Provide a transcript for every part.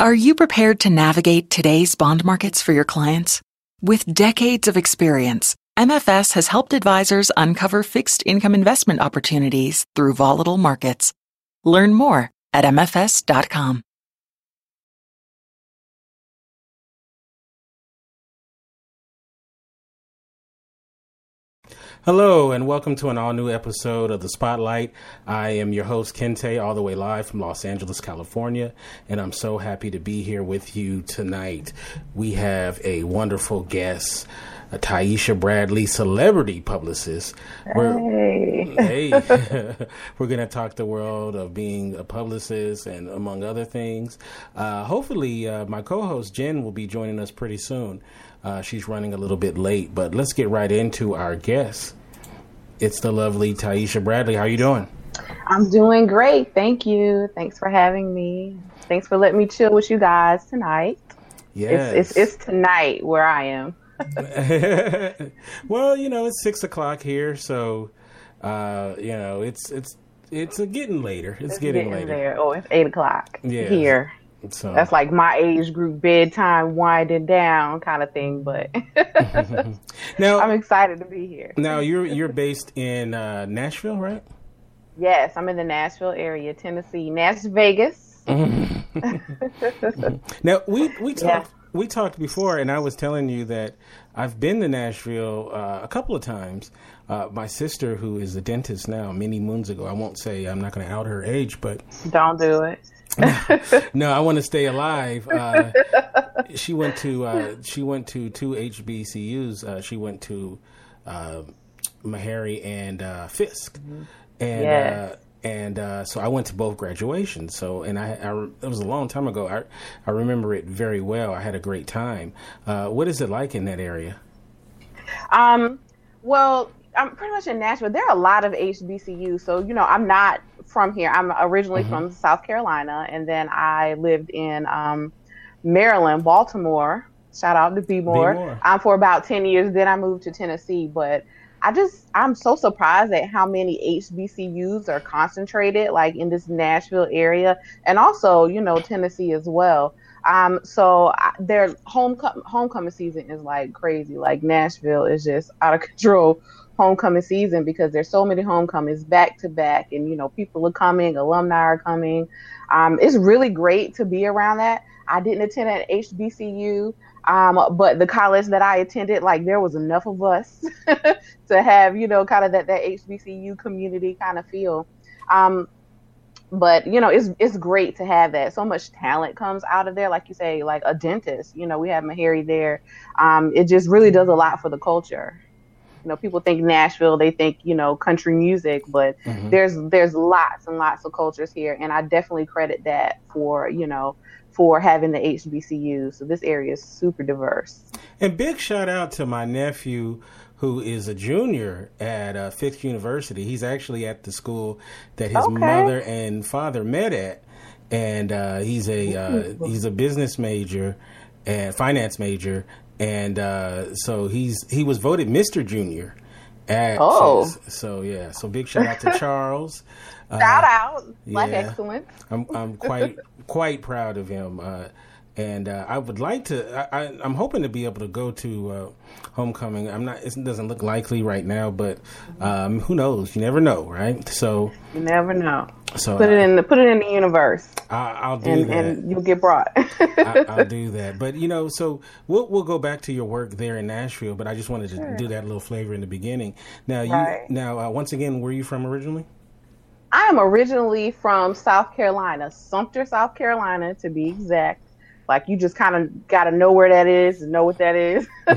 Are you prepared to navigate today's bond markets for your clients? With decades of experience, MFS has helped advisors uncover fixed income investment opportunities through volatile markets. Learn more at MFS.com. Hello, and welcome to an all new episode of The Spotlight. I am your host, Kente, all the way live from Los Angeles, California, and I'm so happy to be here with you tonight. We have a wonderful guest. A Taisha Bradley, celebrity publicist. We're, hey, hey. we're going to talk the world of being a publicist and among other things. Uh, hopefully, uh, my co-host Jen will be joining us pretty soon. Uh, she's running a little bit late, but let's get right into our guest. It's the lovely Taisha Bradley. How are you doing? I'm doing great. Thank you. Thanks for having me. Thanks for letting me chill with you guys tonight. Yes. It's, it's, it's tonight where I am. well, you know, it's six o'clock here, so uh, you know, it's it's it's getting later. It's, it's getting, getting, later. There. Oh, it's eight o'clock yeah. here. So. That's like my age group bedtime winding down kind of thing, but now I'm excited to be here. Now you're you're based in uh, Nashville, right? Yes, I'm in the Nashville area, Tennessee, Nash Vegas. now we we talked yeah. we talked before, and I was telling you that I've been to Nashville uh, a couple of times. Uh, my sister, who is a dentist now, many moons ago, I won't say I'm not going to out her age, but don't do it. no, I want to stay alive. Uh, she went to uh, she went to two HBCUs. Uh, she went to uh, Meharry and uh, Fisk, mm-hmm. and yeah. Uh, and so I went to both graduations. So and I, I, it was a long time ago. I I remember it very well. I had a great time. what is it like in that area? Um. Well, I'm pretty much in Nashville. There are a lot of HBCUs, so you know I'm not from here. I'm originally mm-hmm. from South Carolina, and then I lived in um, Maryland, Baltimore. Shout out to B More. Um, for about ten years. Then I moved to Tennessee, but I just I'm so surprised at how many HBCUs are concentrated like in this Nashville area, and also you know Tennessee as well. Um, so I, their homecoming homecoming season is like crazy. Like Nashville is just out of control homecoming season because there's so many homecomings back to back, and you know people are coming, alumni are coming. Um, it's really great to be around that. I didn't attend at HBCU, um, but the college that I attended, like there was enough of us to have you know kind of that that HBCU community kind of feel. Um, but you know it's it's great to have that so much talent comes out of there like you say like a dentist you know we have Meharry there um, it just really does a lot for the culture you know people think Nashville they think you know country music but mm-hmm. there's there's lots and lots of cultures here. And I definitely credit that for you know for having the HBCU so this area is super diverse. And big shout out to my nephew who is a junior at uh, Fisk University. He's actually at the school that his okay. mother and father met at. And uh, he's a uh, he's a business major and finance major and uh, so he's he was voted Mr. Junior. At oh, so yeah, so big shout out to Charles. Shout uh, out, Black yeah, excellence. I'm I'm quite quite proud of him. Uh, and uh, I would like to. I, am hoping to be able to go to uh, homecoming. I'm not. It doesn't look likely right now, but um, who knows? You never know, right? So you never know. So put it in the put it in the universe. I, will do and, that, and you'll get brought. I, will do that. But you know, so we'll we'll go back to your work there in Nashville. But I just wanted to sure. do that little flavor in the beginning. Now you right. now uh, once again, where are you from originally? I am originally from South Carolina, Sumter, South Carolina, to be exact. Like you just kind of got to know where that is, know what that is.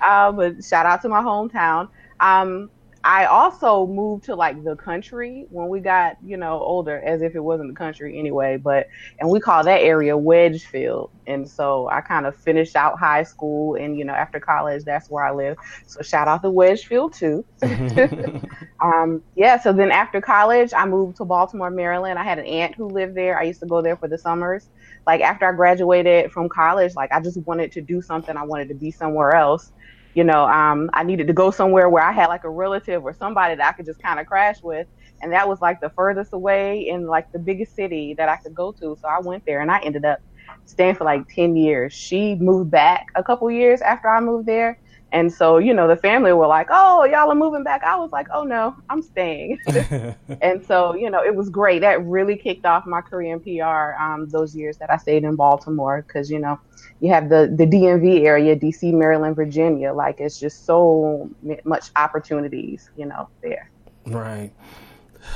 uh, but shout out to my hometown. Um, I also moved to like the country when we got, you know, older, as if it wasn't the country anyway. But and we call that area Wedgefield. And so I kind of finished out high school, and you know, after college, that's where I live. So shout out to Wedgefield too. um, yeah. So then after college, I moved to Baltimore, Maryland. I had an aunt who lived there. I used to go there for the summers. Like after I graduated from college, like I just wanted to do something. I wanted to be somewhere else you know, um, I needed to go somewhere where I had like a relative or somebody that I could just kind of crash with. and that was like the furthest away in like the biggest city that I could go to. So I went there, and I ended up staying for like ten years. She moved back a couple years after I moved there, and so, you know, the family were like, oh, y'all are moving back. I was like, oh, no, I'm staying. and so, you know, it was great. That really kicked off my career in PR um, those years that I stayed in Baltimore because, you know, you have the, the DMV area, DC, Maryland, Virginia. Like, it's just so much opportunities, you know, there. Right.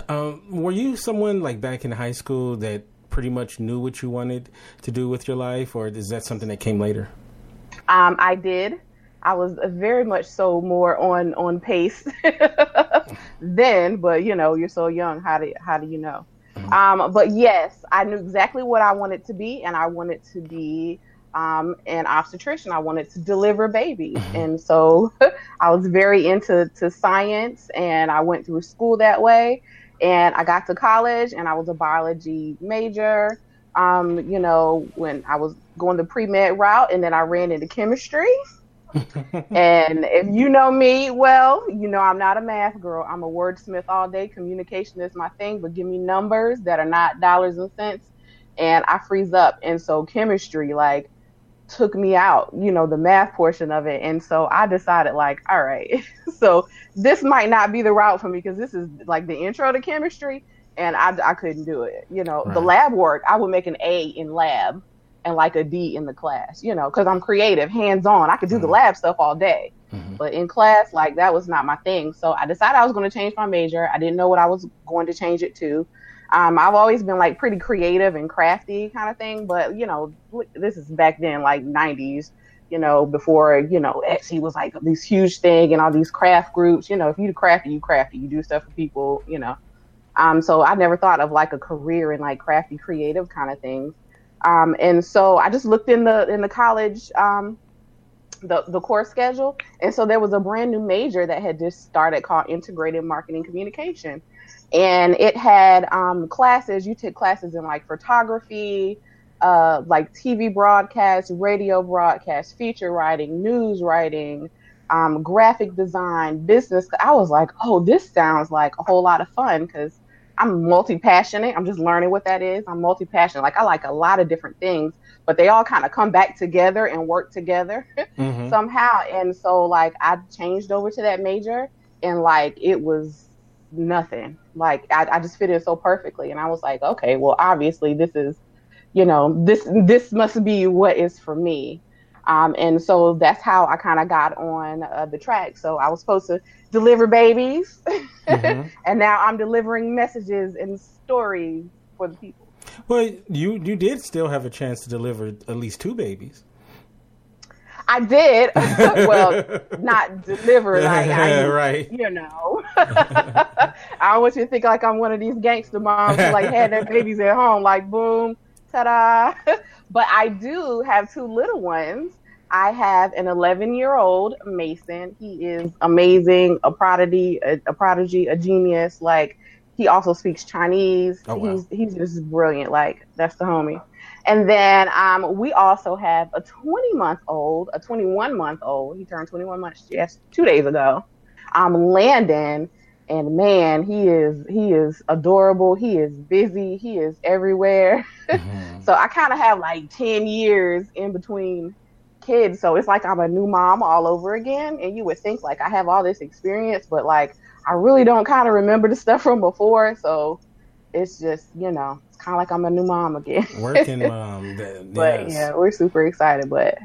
Um, were you someone like back in high school that pretty much knew what you wanted to do with your life, or is that something that came later? Um, I did. I was very much so more on on pace then, but you know, you're so young. How do how do you know? Mm-hmm. Um, but yes, I knew exactly what I wanted to be, and I wanted to be um, an obstetrician. I wanted to deliver babies, mm-hmm. and so I was very into to science, and I went through school that way. And I got to college, and I was a biology major. Um, you know, when I was going the pre med route, and then I ran into chemistry and if you know me well, you know I'm not a math girl. I'm a wordsmith all day. Communication is my thing, but give me numbers that are not dollars and cents, and I freeze up. And so chemistry, like, took me out, you know, the math portion of it. And so I decided, like, all right, so this might not be the route for me because this is like the intro to chemistry, and I, I couldn't do it. You know, right. the lab work, I would make an A in lab and like a D in the class, you know, because I'm creative, hands on. I could do mm-hmm. the lab stuff all day. Mm-hmm. But in class, like that was not my thing. So I decided I was going to change my major. I didn't know what I was going to change it to. Um, I've always been like pretty creative and crafty kind of thing. But, you know, this is back then, like 90s, you know, before, you know, Etsy was like this huge thing and all these craft groups. You know, if you crafty, you crafty, you do stuff for people, you know. Um, so I never thought of like a career in like crafty creative kind of things. Um, and so I just looked in the in the college um, the the course schedule, and so there was a brand new major that had just started called Integrated Marketing Communication, and it had um, classes. You took classes in like photography, uh, like TV broadcast, radio broadcast, feature writing, news writing. Um, graphic design, business. I was like, oh, this sounds like a whole lot of fun because I'm multi passionate. I'm just learning what that is. I'm multi passionate. Like I like a lot of different things, but they all kind of come back together and work together mm-hmm. somehow. And so like I changed over to that major and like it was nothing. Like I, I just fit in so perfectly. And I was like, okay, well obviously this is, you know, this this must be what is for me. Um, and so that's how I kind of got on uh, the track. So I was supposed to deliver babies, mm-hmm. and now I'm delivering messages and stories for the people. Well, you you did still have a chance to deliver at least two babies. I did. well, not deliver like I, right. You know, I want you to think like I'm one of these gangster moms who like had their babies at home, like boom, ta-da. but I do have two little ones, I have an 11 year old Mason. He is amazing, a prodigy, a, a, prodigy, a genius. Like he also speaks Chinese. Oh, wow. He's he's just brilliant. Like that's the homie. And then um, we also have a 20 month old, a 21 month old. He turned 21 months yes two days ago. Um, Landon, and man, he is he is adorable. He is busy. He is everywhere. Mm-hmm. so I kind of have like 10 years in between kids. So it's like I'm a new mom all over again. And you would think like I have all this experience, but like I really don't kind of remember the stuff from before. So it's just, you know, it's kind of like I'm a new mom again. Working mom. That, but yeah, we're super excited. But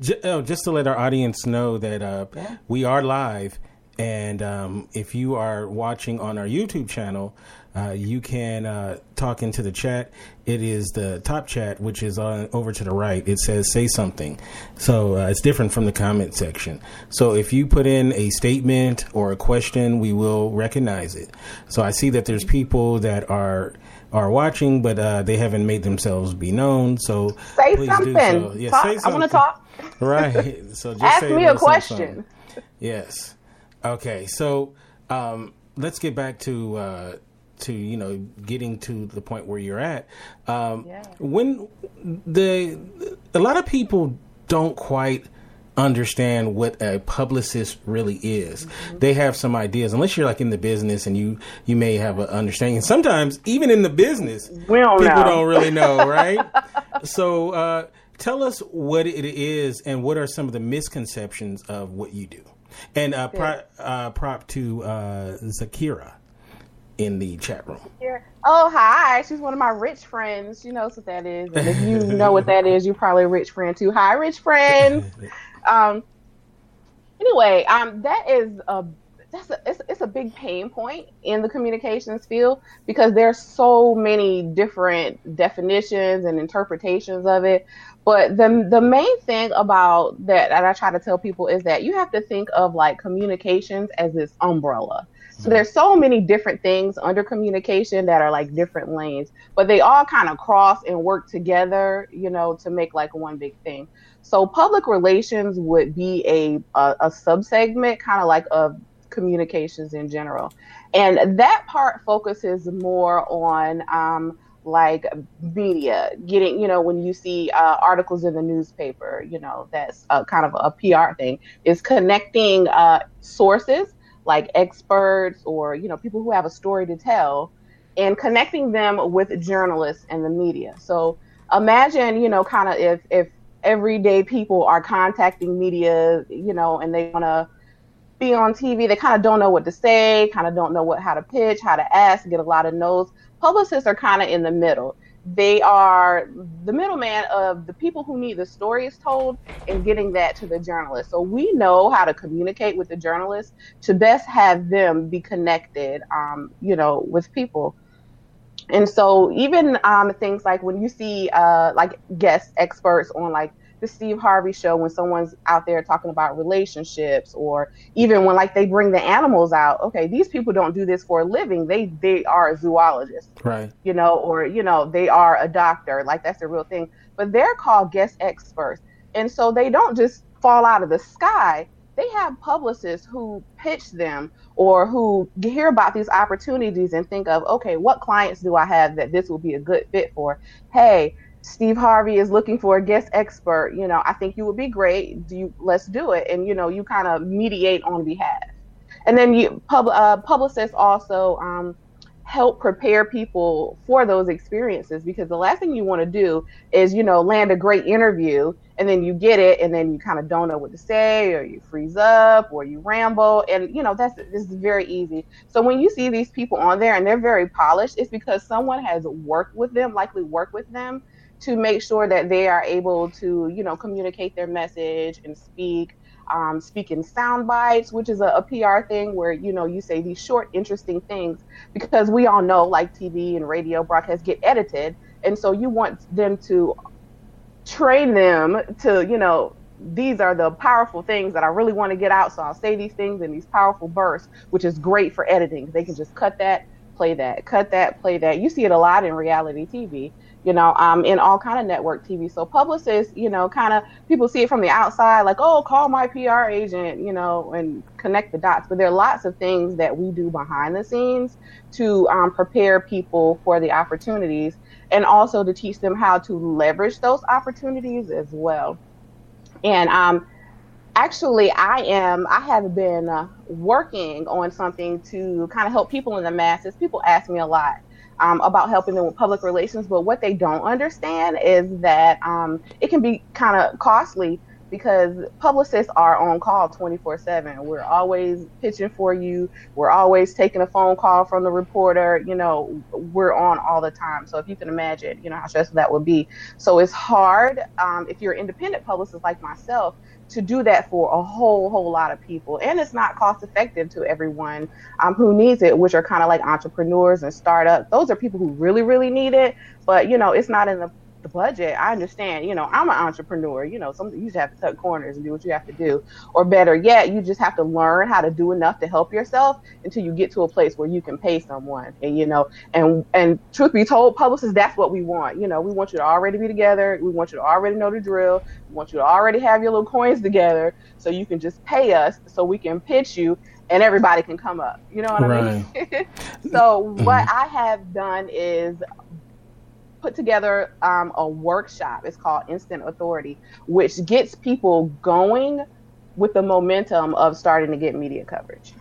just, oh, just to let our audience know that uh, yeah. we are live. And um, if you are watching on our YouTube channel, uh, you can uh, talk into the chat. It is the top chat, which is on over to the right. It says "say something," so uh, it's different from the comment section. So if you put in a statement or a question, we will recognize it. So I see that there's people that are are watching, but uh, they haven't made themselves be known. So say something. So. Yeah, talk. say something. I want to talk. Right. So just ask me a question. Something. Yes. Okay. So um, let's get back to uh, to you know getting to the point where you're at. Um, yeah. When the a lot of people don't quite understand what a publicist really is. Mm-hmm. They have some ideas, unless you're like in the business and you you may have an understanding. Sometimes even in the business, we don't people know. don't really know, right? so uh, tell us what it is and what are some of the misconceptions of what you do. And uh, pro, uh, prop to uh, Zakira in the chat room. Oh, hi. She's one of my rich friends. She knows what that is. And if you know what that is, you're probably a rich friend too. Hi, rich friends. Um, anyway, um, that is a that's a, it's, it's a big pain point in the communications field because there's so many different definitions and interpretations of it. But the the main thing about that that I try to tell people is that you have to think of like communications as this umbrella. So there's so many different things under communication that are like different lanes, but they all kind of cross and work together, you know, to make like one big thing. So public relations would be a a, a subsegment, kind of like of communications in general, and that part focuses more on um, like media, getting you know when you see uh, articles in the newspaper, you know that's a, kind of a PR thing, is connecting uh, sources like experts or you know people who have a story to tell, and connecting them with journalists and the media. So imagine you know kind of if if everyday people are contacting media, you know, and they want to be on TV. They kind of don't know what to say, kind of don't know what how to pitch, how to ask, get a lot of no's. Publicists are kind of in the middle. They are the middleman of the people who need the stories told and getting that to the journalists. So we know how to communicate with the journalists to best have them be connected, um, you know, with people and so even um, things like when you see uh, like guest experts on like the Steve Harvey show when someone's out there talking about relationships or even when like they bring the animals out. Okay these people don't do this for a living. They they are a zoologist right. you know or you know they are a doctor. Like that's a real thing. But they're called guest experts. And so they don't just fall out of the sky. They have publicists who pitch them or who hear about these opportunities and think of, okay, what clients do I have that this will be a good fit for? Hey, Steve Harvey is looking for a guest expert. You know, I think you would be great. Do you let's do it? And you know, you kind of mediate on behalf. And then you pub, uh, publicists also um, help prepare people for those experiences because the last thing you want to do is you know land a great interview and then you get it and then you kind of don't know what to say or you freeze up or you ramble and you know that's this is very easy so when you see these people on there and they're very polished it's because someone has worked with them likely worked with them to make sure that they are able to you know communicate their message and speak um, speaking sound bites, which is a, a, PR thing where you know you say these short, interesting things because we all know like TV and radio broadcasts get edited, and so you want them to train them to you know these are the powerful things that I really want to get out. So I'll say these things in these powerful bursts, which is great for editing. They can just cut that, play that, cut that, play that. You see it a lot in reality TV you know, um, in all kind of network TV. So publicists, you know, kind of people see it from the outside, like, oh, call my PR agent, you know, and connect the dots. But there are lots of things that we do behind the scenes to um, prepare people for the opportunities and also to teach them how to leverage those opportunities as well. And um, actually, I am, I have been uh, working on something to kind of help people in the masses. People ask me a lot um, about helping them with public relations. But what they don't understand is that um, it can be kind of costly because publicists are on call 24 7. We're always pitching for you. We're always taking a phone call from the reporter. You know, we're on all the time. So if you can imagine, you know, how stressful that would be. So it's hard um, if you're an independent publicist like myself to do that for a whole whole lot of people. And it's not cost effective to everyone um, who needs it which are kind of like entrepreneurs and startups. Those are people who really really need it. But you know it's not in the the budget, I understand. You know, I'm an entrepreneur. You know, some you just have to cut corners and do what you have to do. Or better yet, you just have to learn how to do enough to help yourself until you get to a place where you can pay someone. And you know, and and truth be told, publicists, that's what we want. You know, we want you to already be together. We want you to already know the drill. We want you to already have your little coins together, so you can just pay us, so we can pitch you and everybody can come up. You know what right. I mean? so mm-hmm. what I have done is put together um, a workshop. It's called Instant Authority, which gets people going with the momentum of starting to get media coverage.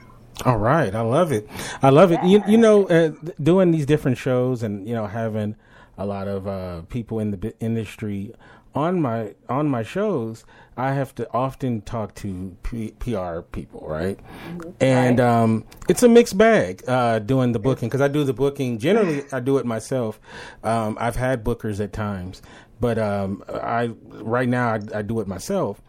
All right, I love it. I love it. You, you know, uh, doing these different shows and you know having a lot of uh, people in the industry on my on my shows, I have to often talk to P- PR people, right? Mm-hmm. And. Um, it's a mixed bag uh, doing the booking because I do the booking. Generally, I do it myself. Um, I've had bookers at times, but um, I right now I, I do it myself.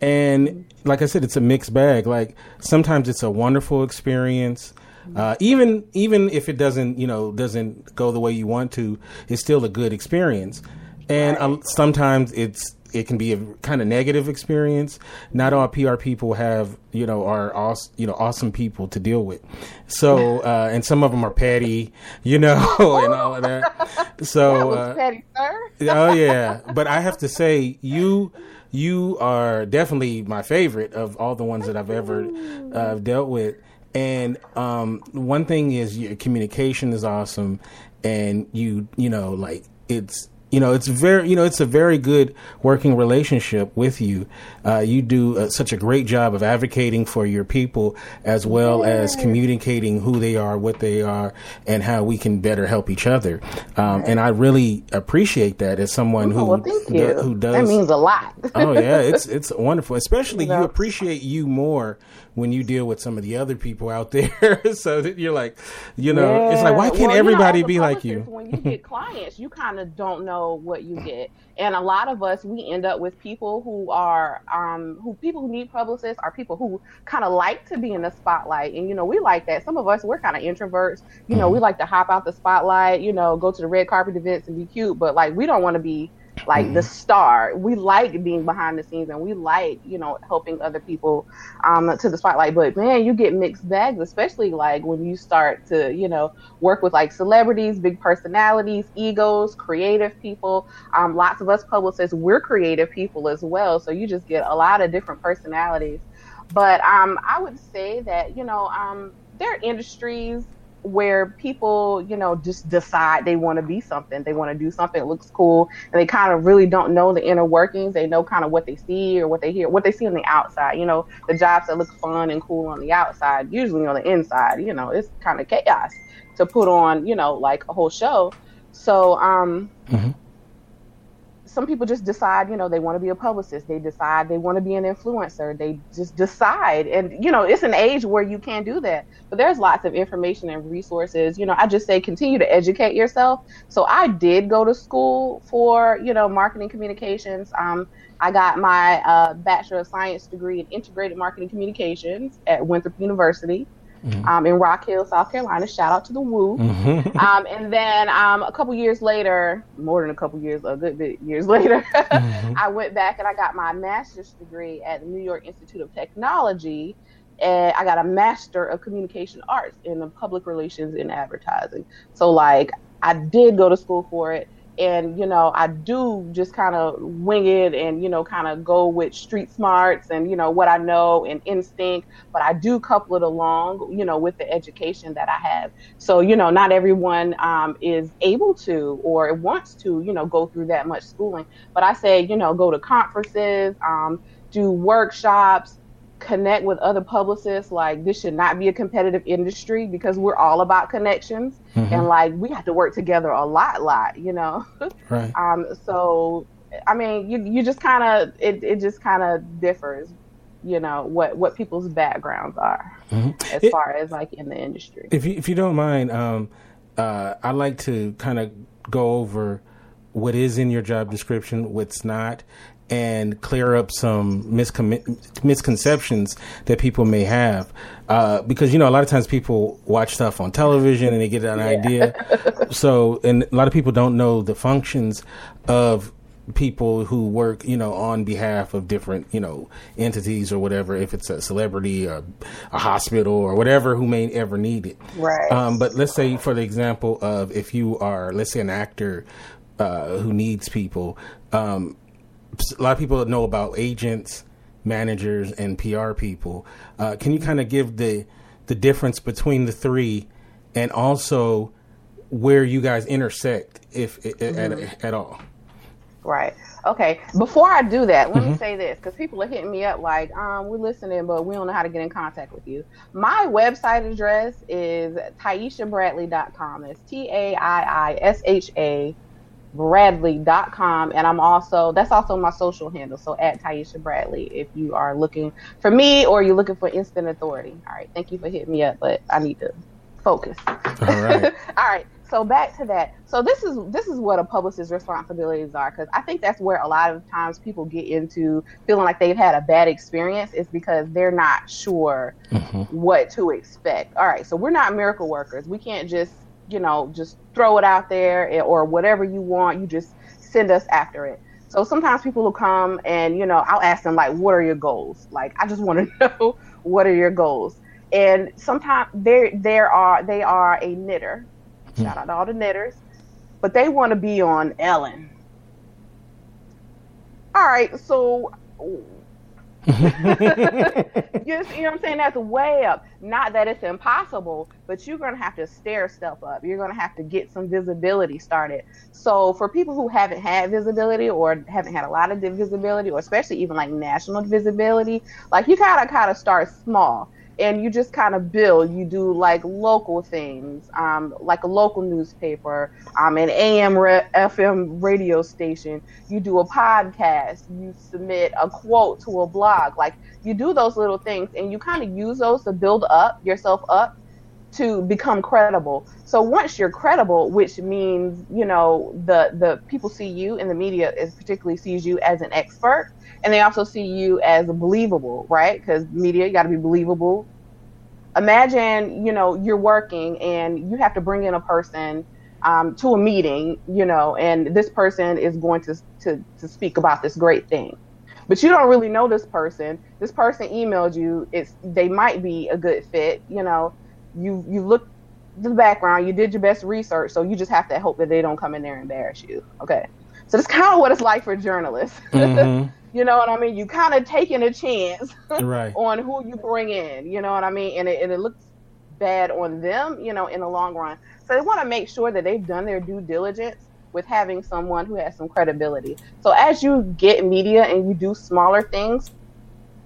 And like I said, it's a mixed bag. Like sometimes it's a wonderful experience. Uh, even even if it doesn't, you know, doesn't go the way you want to, it's still a good experience. And right. um, sometimes it's it can be a kind of negative experience. Not all PR people have, you know, are awesome, you know, awesome people to deal with. So, uh, and some of them are petty, you know, and all of that. So, that uh, petty, sir. oh yeah, but I have to say, you you are definitely my favorite of all the ones that I've ever uh, dealt with. And um, one thing is your communication is awesome, and you you know like it's you know it's very you know it's a very good working relationship with you. Uh, you do uh, such a great job of advocating for your people as well as communicating who they are what they are and how we can better help each other. Um, and i really appreciate that as someone who well, do, who does that means a lot. Oh yeah it's it's wonderful especially you appreciate you more when you deal with some of the other people out there. so that you're like, you know, yeah. it's like, why can't well, everybody you know, be like you? when you get clients, you kind of don't know what you get. And a lot of us, we end up with people who are, um, who people who need publicists are people who kind of like to be in the spotlight. And, you know, we like that. Some of us, we're kind of introverts. You know, mm-hmm. we like to hop out the spotlight, you know, go to the red carpet events and be cute, but like, we don't want to be like mm-hmm. the star. We like being behind the scenes and we like, you know, helping other people um, to the spotlight. But man, you get mixed bags, especially like when you start to, you know, work with like celebrities, big personalities, egos, creative people. Um, lots of us publicists, we're creative people as well. So you just get a lot of different personalities. But um, I would say that, you know, um, there are industries where people, you know, just decide they want to be something. They want to do something that looks cool, and they kind of really don't know the inner workings. They know kind of what they see or what they hear, what they see on the outside. You know, the jobs that look fun and cool on the outside, usually on the inside, you know, it's kind of chaos to put on, you know, like a whole show. So, um, mm-hmm some people just decide, you know, they want to be a publicist. They decide they want to be an influencer. They just decide. And, you know, it's an age where you can do that. But there's lots of information and resources. You know, I just say continue to educate yourself. So I did go to school for, you know, marketing communications. Um, I got my uh, Bachelor of Science degree in Integrated Marketing Communications at Winthrop University mm-hmm. um, in Rock Hill, South Carolina. Shout out to the Woo. Mm-hmm. Um, and then um, a couple years later, more than a couple years, a good bit years later, mm-hmm. I went back and I got my master's degree at the New York Institute of Technology. And I got a master of communication arts in public relations and advertising. So like I did go to school for it and you know i do just kind of wing it and you know kind of go with street smarts and you know what i know and instinct but i do couple it along you know with the education that i have. So you know not everyone um, is able to or wants to you know go through that much schooling but i say you know go to conferences um, do workshops connect with other publicists. Like this should not be a competitive industry because we're all about connections mm-hmm. and like we have to work together a lot, lot, you know. Right. Um. So, I mean, you you just kind of it it just kind of differs, you know, what what people's backgrounds are mm-hmm. as it, far as like in the industry. If you if you don't mind, um, uh, I like to kind of go over what is in your job description, what's not, and clear up some miscom- misconceptions that people may have. Uh, because, you know, a lot of times people watch stuff on television and they get an yeah. idea. so, and a lot of people don't know the functions of people who work, you know, on behalf of different, you know, entities or whatever, if it's a celebrity or a hospital or whatever who may ever need it. Right. Um, but let's say, for the example of if you are, let's say, an actor uh, who needs people, um, a lot of people know about agents, managers, and PR people. Uh, can you kind of give the the difference between the three, and also where you guys intersect, if, mm-hmm. at, at all. Right. Okay. Before I do that, let mm-hmm. me say this because people are hitting me up like, um, we're listening, but we don't know how to get in contact with you. My website address is taishabradley.com. It's T A I I S H A bradley.com and i'm also that's also my social handle. So at taisha bradley if you are looking for me or you're looking for instant authority. All right thank you for hitting me up but i need to focus. All right. All right so back to that. So this is this is what a publicist's responsibilities are because i think that's where a lot of times people get into feeling like they've had a bad experience is because they're not sure mm-hmm. what to expect. All right so we're not miracle workers. We can't just you know just throw it out there eh, or whatever you want you just send us after it so sometimes people will come and you know i'll ask them like what are your goals like i just want to know what are your goals and sometimes there there are they are a knitter Mm. Shout out to all the knitters. But they want to be on Ellen. All right, so Mm-hmm. you, you know what I'm saying? That's way up. Not that it's impossible, but you're going to have to stair stuff up. You're going to have to get some visibility started. So, for people who haven't had visibility or haven't had a lot of visibility, or especially even like national visibility, like you kind of kind of start small and you just kind of build. You do like local things, um, like a local newspaper, um, an AM re- FM radio station. You do a podcast. You submit a quote to a blog. Like you do those little things, and you kind of use those to build up yourself up to become credible. So once you're credible, which means you know the the people see you in the media is particularly sees you as an expert and they also see you as believable, right? Because media, you got to be believable. Imagine, you know, you're working and you have to bring in a person um, to a meeting, you know, and this person is going to, to to speak about this great thing, but you don't really know this person. This person emailed you. It's they might be a good fit, you know. You you look the background, you did your best research, so you just have to hope that they don't come in there and embarrass you. Okay, so that's kind of what it's like for journalists. Mm-hmm. You know what I mean? You kind of taking a chance right. on who you bring in. You know what I mean? And it, and it looks bad on them, you know, in the long run. So they want to make sure that they've done their due diligence with having someone who has some credibility. So as you get media and you do smaller things,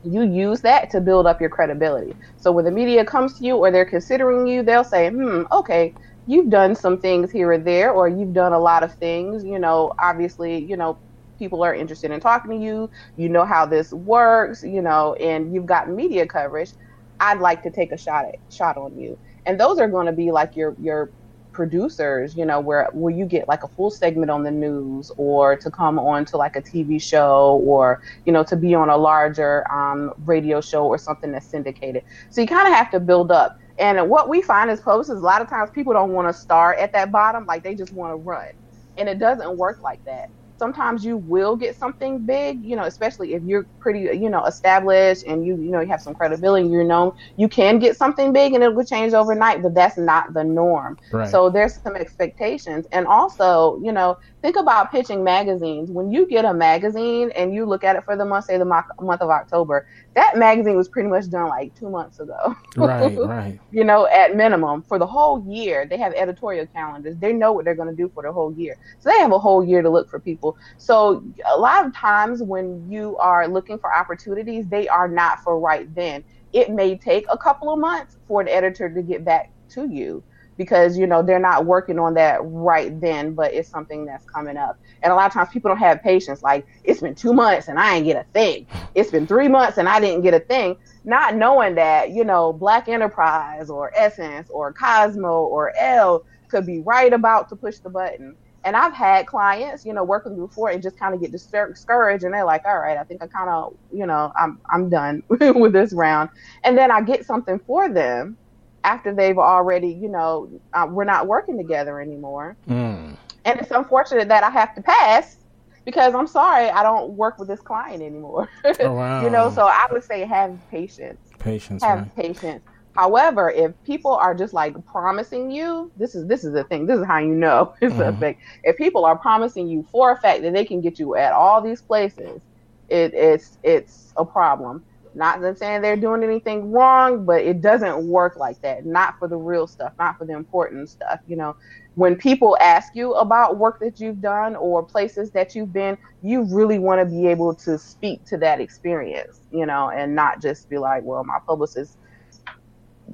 you use that to build up your credibility. So when the media comes to you or they're considering you, they'll say, hmm, okay, you've done some things here or there, or you've done a lot of things. You know, obviously, you know, people are interested in talking to you. You know how this works, you know, and you've got media coverage. I'd like to take a shot at shot on you. And those are going to be like your your producers, you know, where where you get like a full segment on the news or to come on to like a TV show or, you know, to be on a larger um, radio show or something that's syndicated. So you kind of have to build up. And what we find as publicists, a lot of times people don't want to start at that bottom, like they just want to run. And it doesn't work like that sometimes you will get something big, you know, especially if you're pretty, you know, established and you, you know, you have some credibility, you're known, you can get something big and it will change overnight, but that's not the norm. Right. So there's some expectations. And also, you know, think about pitching magazines. When you get a magazine and you look at it for the month, say the month of October, that magazine was pretty much done like two months ago. Right, right. you know, at minimum for the whole year, they have editorial calendars. They know what they're going to do for the whole year. So they have a whole year to look for people. So a lot of times when you are looking for opportunities, they are not for right then. It may take a couple of months for an editor to get back to you because you know they're not working on that right then but it's something that's coming up. And a lot of times people don't have patience. Like it's been two months and i ain't get a thing. It's been three months and i didn't get a thing. Not knowing that you know black enterprise or essence or cosmo or Elle could be right about to push the button. And i've had clients you know working before and just kind of get discouraged and they're like all right i think i kind of you know i'm i'm done with this round. And then i get something for them after they've already, you know, uh, we're not working together anymore. Mm. And it's unfortunate that I have to pass because I'm sorry, I don't work with this client anymore. Oh, wow. you know, so I would say have patience. Patience. Have right. patience. However, if people are just like promising you, this is this is the thing. This is how you know it's mm-hmm. a thing. If people are promising you for a fact that they can get you at all these places, it, it's it's a problem. Not that saying they're doing anything wrong, but it doesn't work like that. Not for the real stuff, not for the important stuff. You know, when people ask you about work that you've done or places that you've been, you really want to be able to speak to that experience, you know, and not just be like, well, my publicist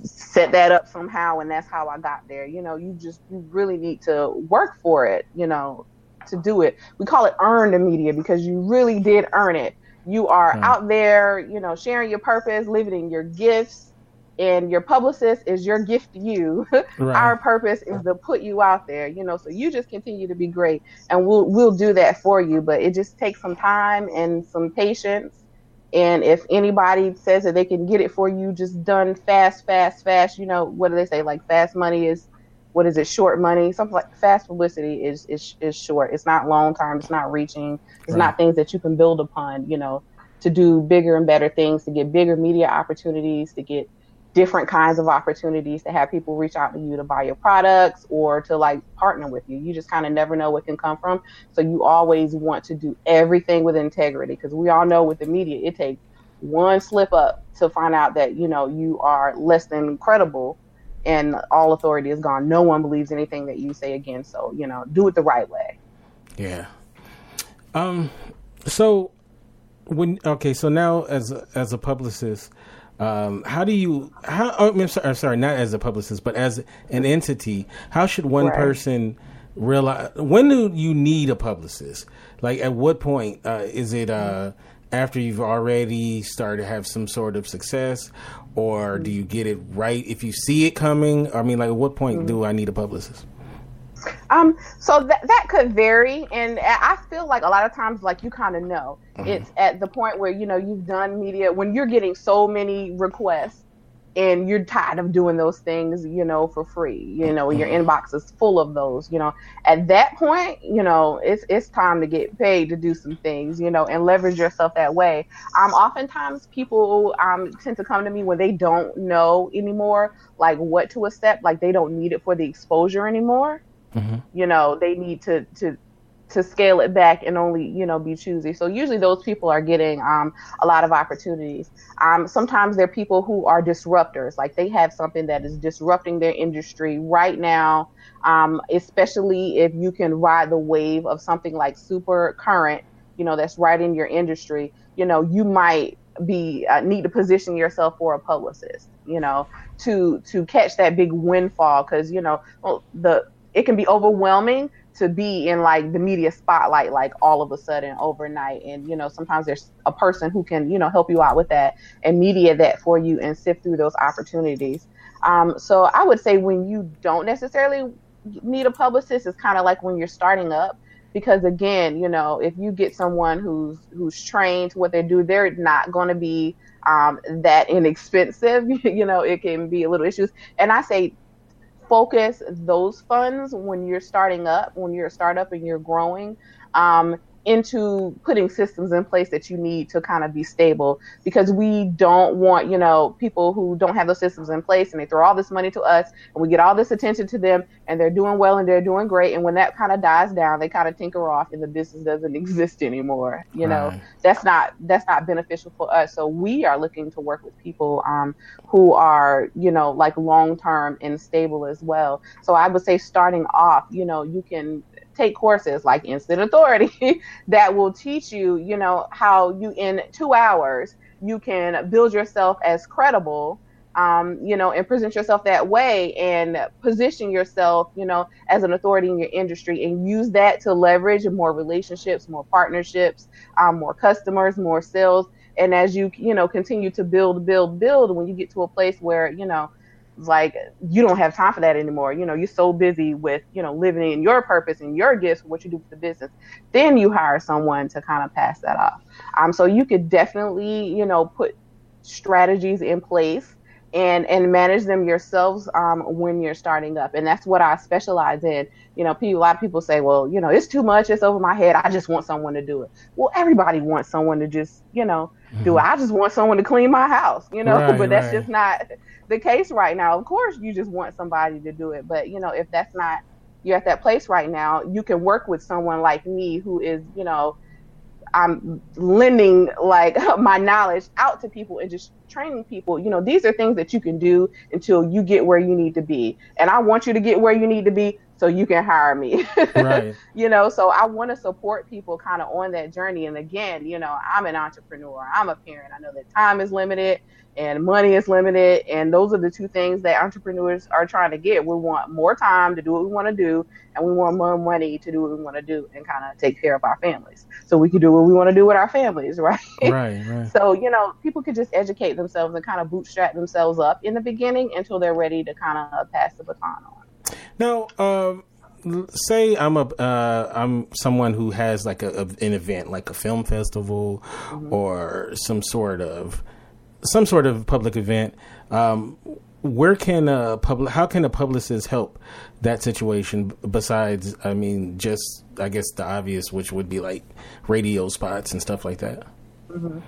set that up somehow and that's how I got there. You know, you just you really need to work for it, you know, to do it. We call it earned media because you really did earn it. You are mm. out there, you know, sharing your purpose, living in your gifts, and your publicist is your gift to you. Right. Our purpose is to put you out there, you know. So you just continue to be great, and we'll we'll do that for you. But it just takes some time and some patience. And if anybody says that they can get it for you, just done fast, fast, fast. You know what do they say? Like fast money is what is it? Short money. Something like fast publicity is is is short. It's not long term. It's not reaching. It's right. not things that you can build upon. You know, to do bigger and better things, to get bigger media opportunities, to get different kinds of opportunities to have people reach out to you to buy your products or to like partner with you. You just kind of never know what can come from. So you always want to do everything with integrity because we all know with the media, it takes one slip up to find out that, you know, you are less than credible and all authority is gone. No one believes anything that you say again. So, you know, do it the right way. Yeah. Um, so when, okay, so now as, as a publicist, um, how do you? How? Oh, I'm, sorry, I'm, sorry, not as a publicist, but as an entity. How should one right. person realize? When do you need a publicist? Like, at what point uh, is it? Uh, after you've already started to have some sort of success, or do you get it right if you see it coming? I mean, like, at what point mm-hmm. do I need a publicist? Um, so that that could vary, and I feel like a lot of times, like you kind of know, mm-hmm. it's at the point where you know you've done media when you're getting so many requests, and you're tired of doing those things, you know, for free. You know, your mm-hmm. inbox is full of those. You know, at that point, you know, it's it's time to get paid to do some things, you know, and leverage yourself that way. Um, oftentimes people um tend to come to me when they don't know anymore, like what to accept, like they don't need it for the exposure anymore Mm-hmm. You know, they need to to to scale it back and only you know be choosy. So usually those people are getting um, a lot of opportunities. Um, sometimes they're people who are disruptors, like they have something that is disrupting their industry right now. Um, especially if you can ride the wave of something like super current, you know, that's right in your industry. You know, you might be uh, need to position yourself for a publicist. You know, to to catch that big windfall because you know well, the it can be overwhelming to be in like the media spotlight like all of a sudden overnight. And you know sometimes there's a person who can you know help you out with that and media that for you and sift through those opportunities. Um, so i would say when you don't necessarily need a publicist it's kind of like when you're starting up. Because again you know if you get someone who's who's trained what they do they're not going to be um, that inexpensive. You know it can be a little issues. And i say focus those funds when you're starting up, when you're a startup and you're growing, um, into putting systems in place that you need to kind of be stable. Because we don't want you know people who don't have those systems in place and they throw all this money to us and we get all this attention to them and they're doing well and they're doing great. And when that kind of dies down they kind of tinker off and the business doesn't exist anymore you know? Right. that's not that's not beneficial for us. So we are looking to work with people um, who are you know like long term and stable as well. So i would say starting off you know you can take courses like instant authority that will teach you, you know, how you in two hours you can build yourself as credible, um, you know, and present yourself that way and position yourself, you know, as an authority in your industry and use that to leverage more relationships, more partnerships, um, more customers, more sales. And as you, you know, continue to build, build, build, when you get to a place where, you know, like you don't have time for that anymore. You know, you're so busy with, you know, living in your purpose and your gifts, what you do for the business. Then you hire someone to kind of pass that off. Um, so you could definitely, you know, put strategies in place and and manage them yourselves um, when you're starting up. And that's what I specialize in. You know, people, a lot of people say, well, you know, it's too much, it's over my head. I just want someone to do it. Well, everybody wants someone to just, you know, mm-hmm. do it. I just want someone to clean my house, you know, right, but that's right. just not the case right now. Of course, you just want somebody to do it, but you know, if that's not you're at that place right now, you can work with someone like me who is, you know, I'm lending like my knowledge out to people and just training people. You know, these are things that you can do until you get where you need to be. And I want you to get where you need to be so you can hire me. right. You know, so I want to support people kind of on that journey. And again, you know, I'm an entrepreneur, I'm a parent. I know that time is limited and money is limited. And those are the two things that entrepreneurs are trying to get. We want more time to do what we want to do, and we want more money to do what we want to do and kind of take care of our families. So we can do what we want to do with our families, right? Right, right. So, you know, people could just educate themselves and kind of bootstrap themselves up in the beginning until they're ready to kind of pass the baton on. Now, um, say I'm a uh, I'm someone who has like a, a, an event, like a film festival, mm-hmm. or some sort of some sort of public event. Um, where can a public? How can a publicist help that situation? Besides, I mean, just I guess the obvious, which would be like radio spots and stuff like that. Mm-hmm.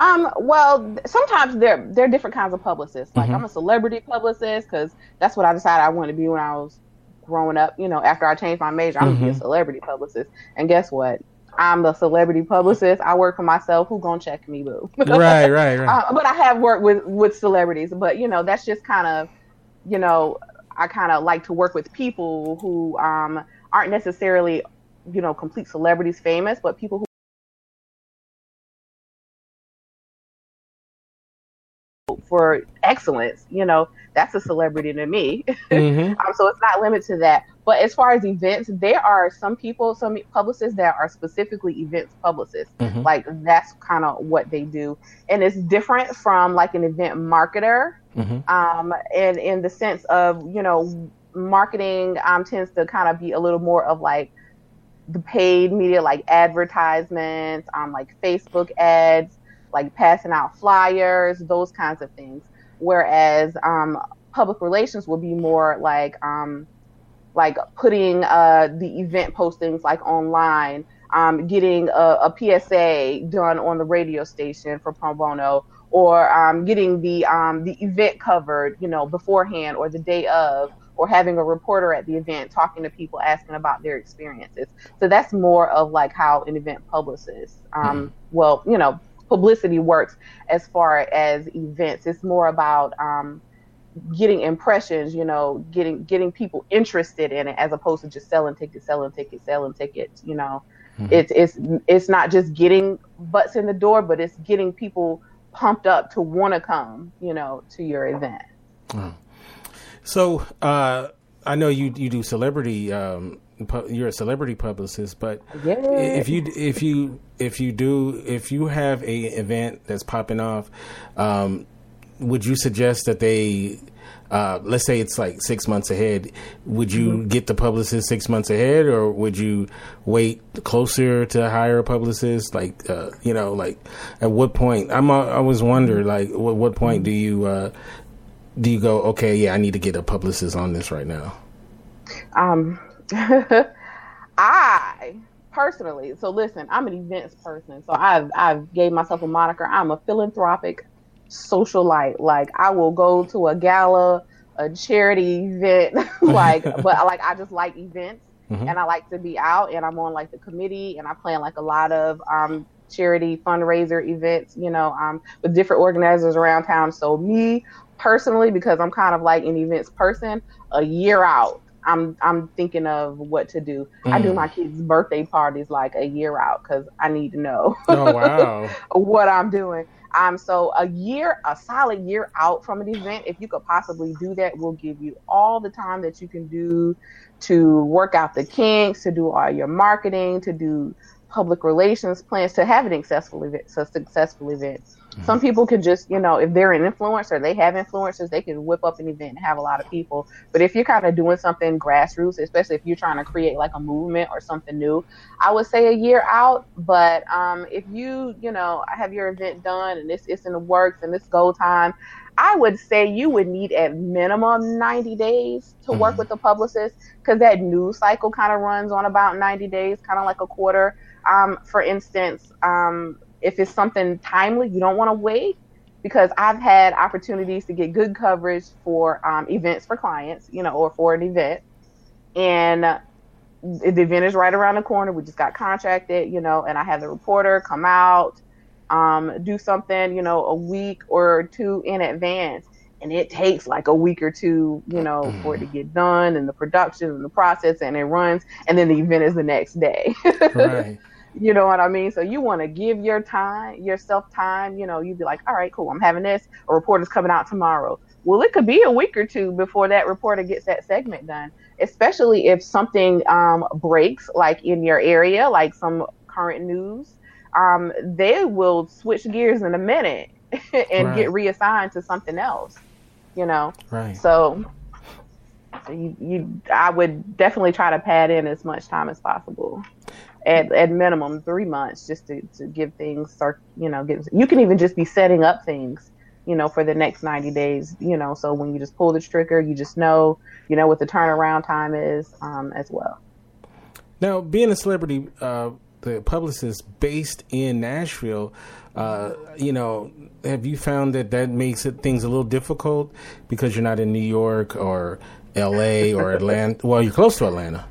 Um, well, sometimes there there are different kinds of publicists. Like mm-hmm. I'm a celebrity publicist because that's what I decided I wanted to be when I was growing up. You know, after I changed my major, I'm mm-hmm. gonna be a mm-hmm. celebrity publicist. And guess what? I'm the celebrity publicist. I work for myself. Who gonna check me, boo? right, right, right. Uh, but I have worked with with celebrities. But you know, that's just kind of, you know, I kind of like to work with people who um, aren't necessarily, you know, complete celebrities, famous, but people who for excellence, you know, that's a celebrity to me. Mm-hmm. um, so it's not limited to that. But as far as events, there are some people, some publicists that are specifically events publicists. Mm-hmm. Like that's kind of what they do, and it's different from like an event marketer. Mm-hmm. Um, and in the sense of you know, marketing um, tends to kind of be a little more of like the paid media, like advertisements, um, like Facebook ads, like passing out flyers, those kinds of things. Whereas um, public relations will be more like um, like putting uh, the event postings like online, um, getting a, a, PSA done on the radio station for pro bono, or um, getting the um, the event covered, you know, beforehand or the day of, or having a reporter at the event talking to people asking about their experiences. So that's more of like how an event publicist, um, mm-hmm. well, you know, publicity works as far as events. It's more about um, getting impressions, you know, getting getting people interested in it as opposed to just selling tickets, selling tickets, selling tickets. You know, mm-hmm. it's it's it's not just getting butts in the door, but it's getting people pumped up to want to come, you know, to your event. Oh. So uh, I know you you do celebrity. Um, you're a celebrity publicist, but yeah. if you if you if you do if you have a event that's popping off, um, would you suggest that they uh, let's say it's like six months ahead. Would you mm-hmm. get the publicist six months ahead, or would you wait closer to hire a publicist? Like, uh, you know, like at what point? I'm uh, I was wondering, like, what, what point do you uh, do you go? Okay, yeah, I need to get a publicist on this right now. Um, I personally, so listen, I'm an events person, so I've I've gave myself a moniker. I'm a philanthropic socialite. Like I will go to a gala, a charity event, like but like I just like events mm-hmm. and I like to be out and I'm on like the committee and I plan like a lot of um charity fundraiser events, you know, um with different organizers around town. So me personally, because I'm kind of like an events person, a year out. I'm I'm thinking of what to do. Mm. I do mm. my kids' birthday parties like a year out because I need to know oh, wow. what I'm doing. Um, so a year, a solid year out from an event, if you could possibly do that, will give you all the time that you can do to work out the kinks, to do all your marketing, to do public relations plans, to have an successful event, successful event. Mm-hmm. Some people can just, you know, if they're an influencer, they have influencers, they can whip up an event and have a lot of people. But if you're kind of doing something grassroots, especially if you're trying to create like a movement or something new, I would say a year out. But um, if you, you know, have your event done and it's, it's in the works and it's go time, I would say you would need at minimum 90 days to mm-hmm. work with the publicist because that news cycle kind of runs on about 90 days, kind of like a quarter. Um, for instance, um, if it's something timely, you don't want to wait because I've had opportunities to get good coverage for um, events for clients, you know, or for an event. And uh, the event is right around the corner. We just got contracted, you know, and I have the reporter come out, um, do something, you know, a week or two in advance. and it takes like a week or two, you know, mm. for it to get done and the production and the process and it runs and then the event is the next day. right. You know what I mean? So you want to give your time, yourself time, you know, you'd be like, all right, cool, I'm having this. A report is coming out tomorrow. Well, it could be a week or two before that reporter gets that segment done, especially if something um, breaks, like in your area, like some current news. Um, they will switch gears in a minute and right. get reassigned to something else you know. Right. So, so you, you, I would definitely try to pad in as much time as possible. At, at minimum three months just to, to give things start you know get you can even just be setting up things you know for the next 90 days you know so when you just pull the trigger you just know you know what the turnaround time is um, as well now being a celebrity uh, the publicist based in nashville uh, you know, have you found that that makes it things a little difficult because you're not in New York or L.A. or Atlanta? well, you're close to Atlanta.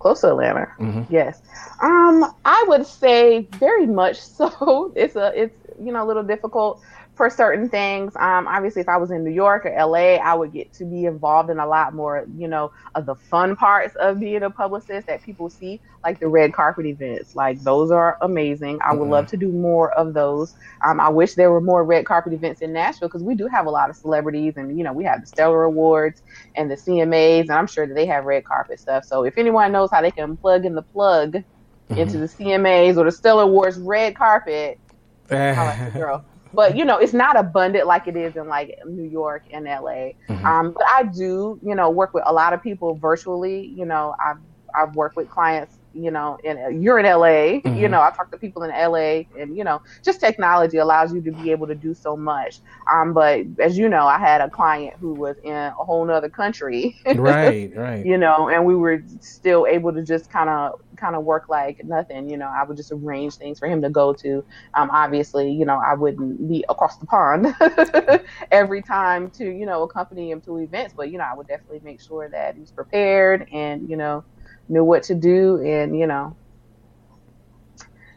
Close to Atlanta, mm-hmm. yes. Um, I would say very much so. It's a, it's you know, a little difficult for certain things. Um, obviously, if I was in New York or LA, I would get to be involved in a lot more, you know, of the fun parts of being a publicist that people see, like the red carpet events. Like those are amazing. I would mm-hmm. love to do more of those. Um, I wish there were more red carpet events in Nashville because we do have a lot of celebrities, and you know, we have the Stellar Awards and the CMAs, and I'm sure that they have red carpet stuff. So if anyone knows how they can plug in the plug mm-hmm. into the CMAs or the Stellar Awards red carpet. Like girl but you know it's not abundant like it is in like New York and LA. Mm-hmm. Um, but I do you know work with a lot of people virtually. You know I've I've worked with clients you know, in you're in LA, mm-hmm. you know, I talk to people in LA and, you know, just technology allows you to be able to do so much. Um, but as you know, I had a client who was in a whole nother country. right, right. You know, and we were still able to just kind of, kind of work like nothing, you know, I would just arrange things for him to go to. Um, obviously, you know, I wouldn't be across the pond every time to, you know, accompany him to events, but, you know, I would definitely make sure that he's prepared and, you know, knew what to do, and you know,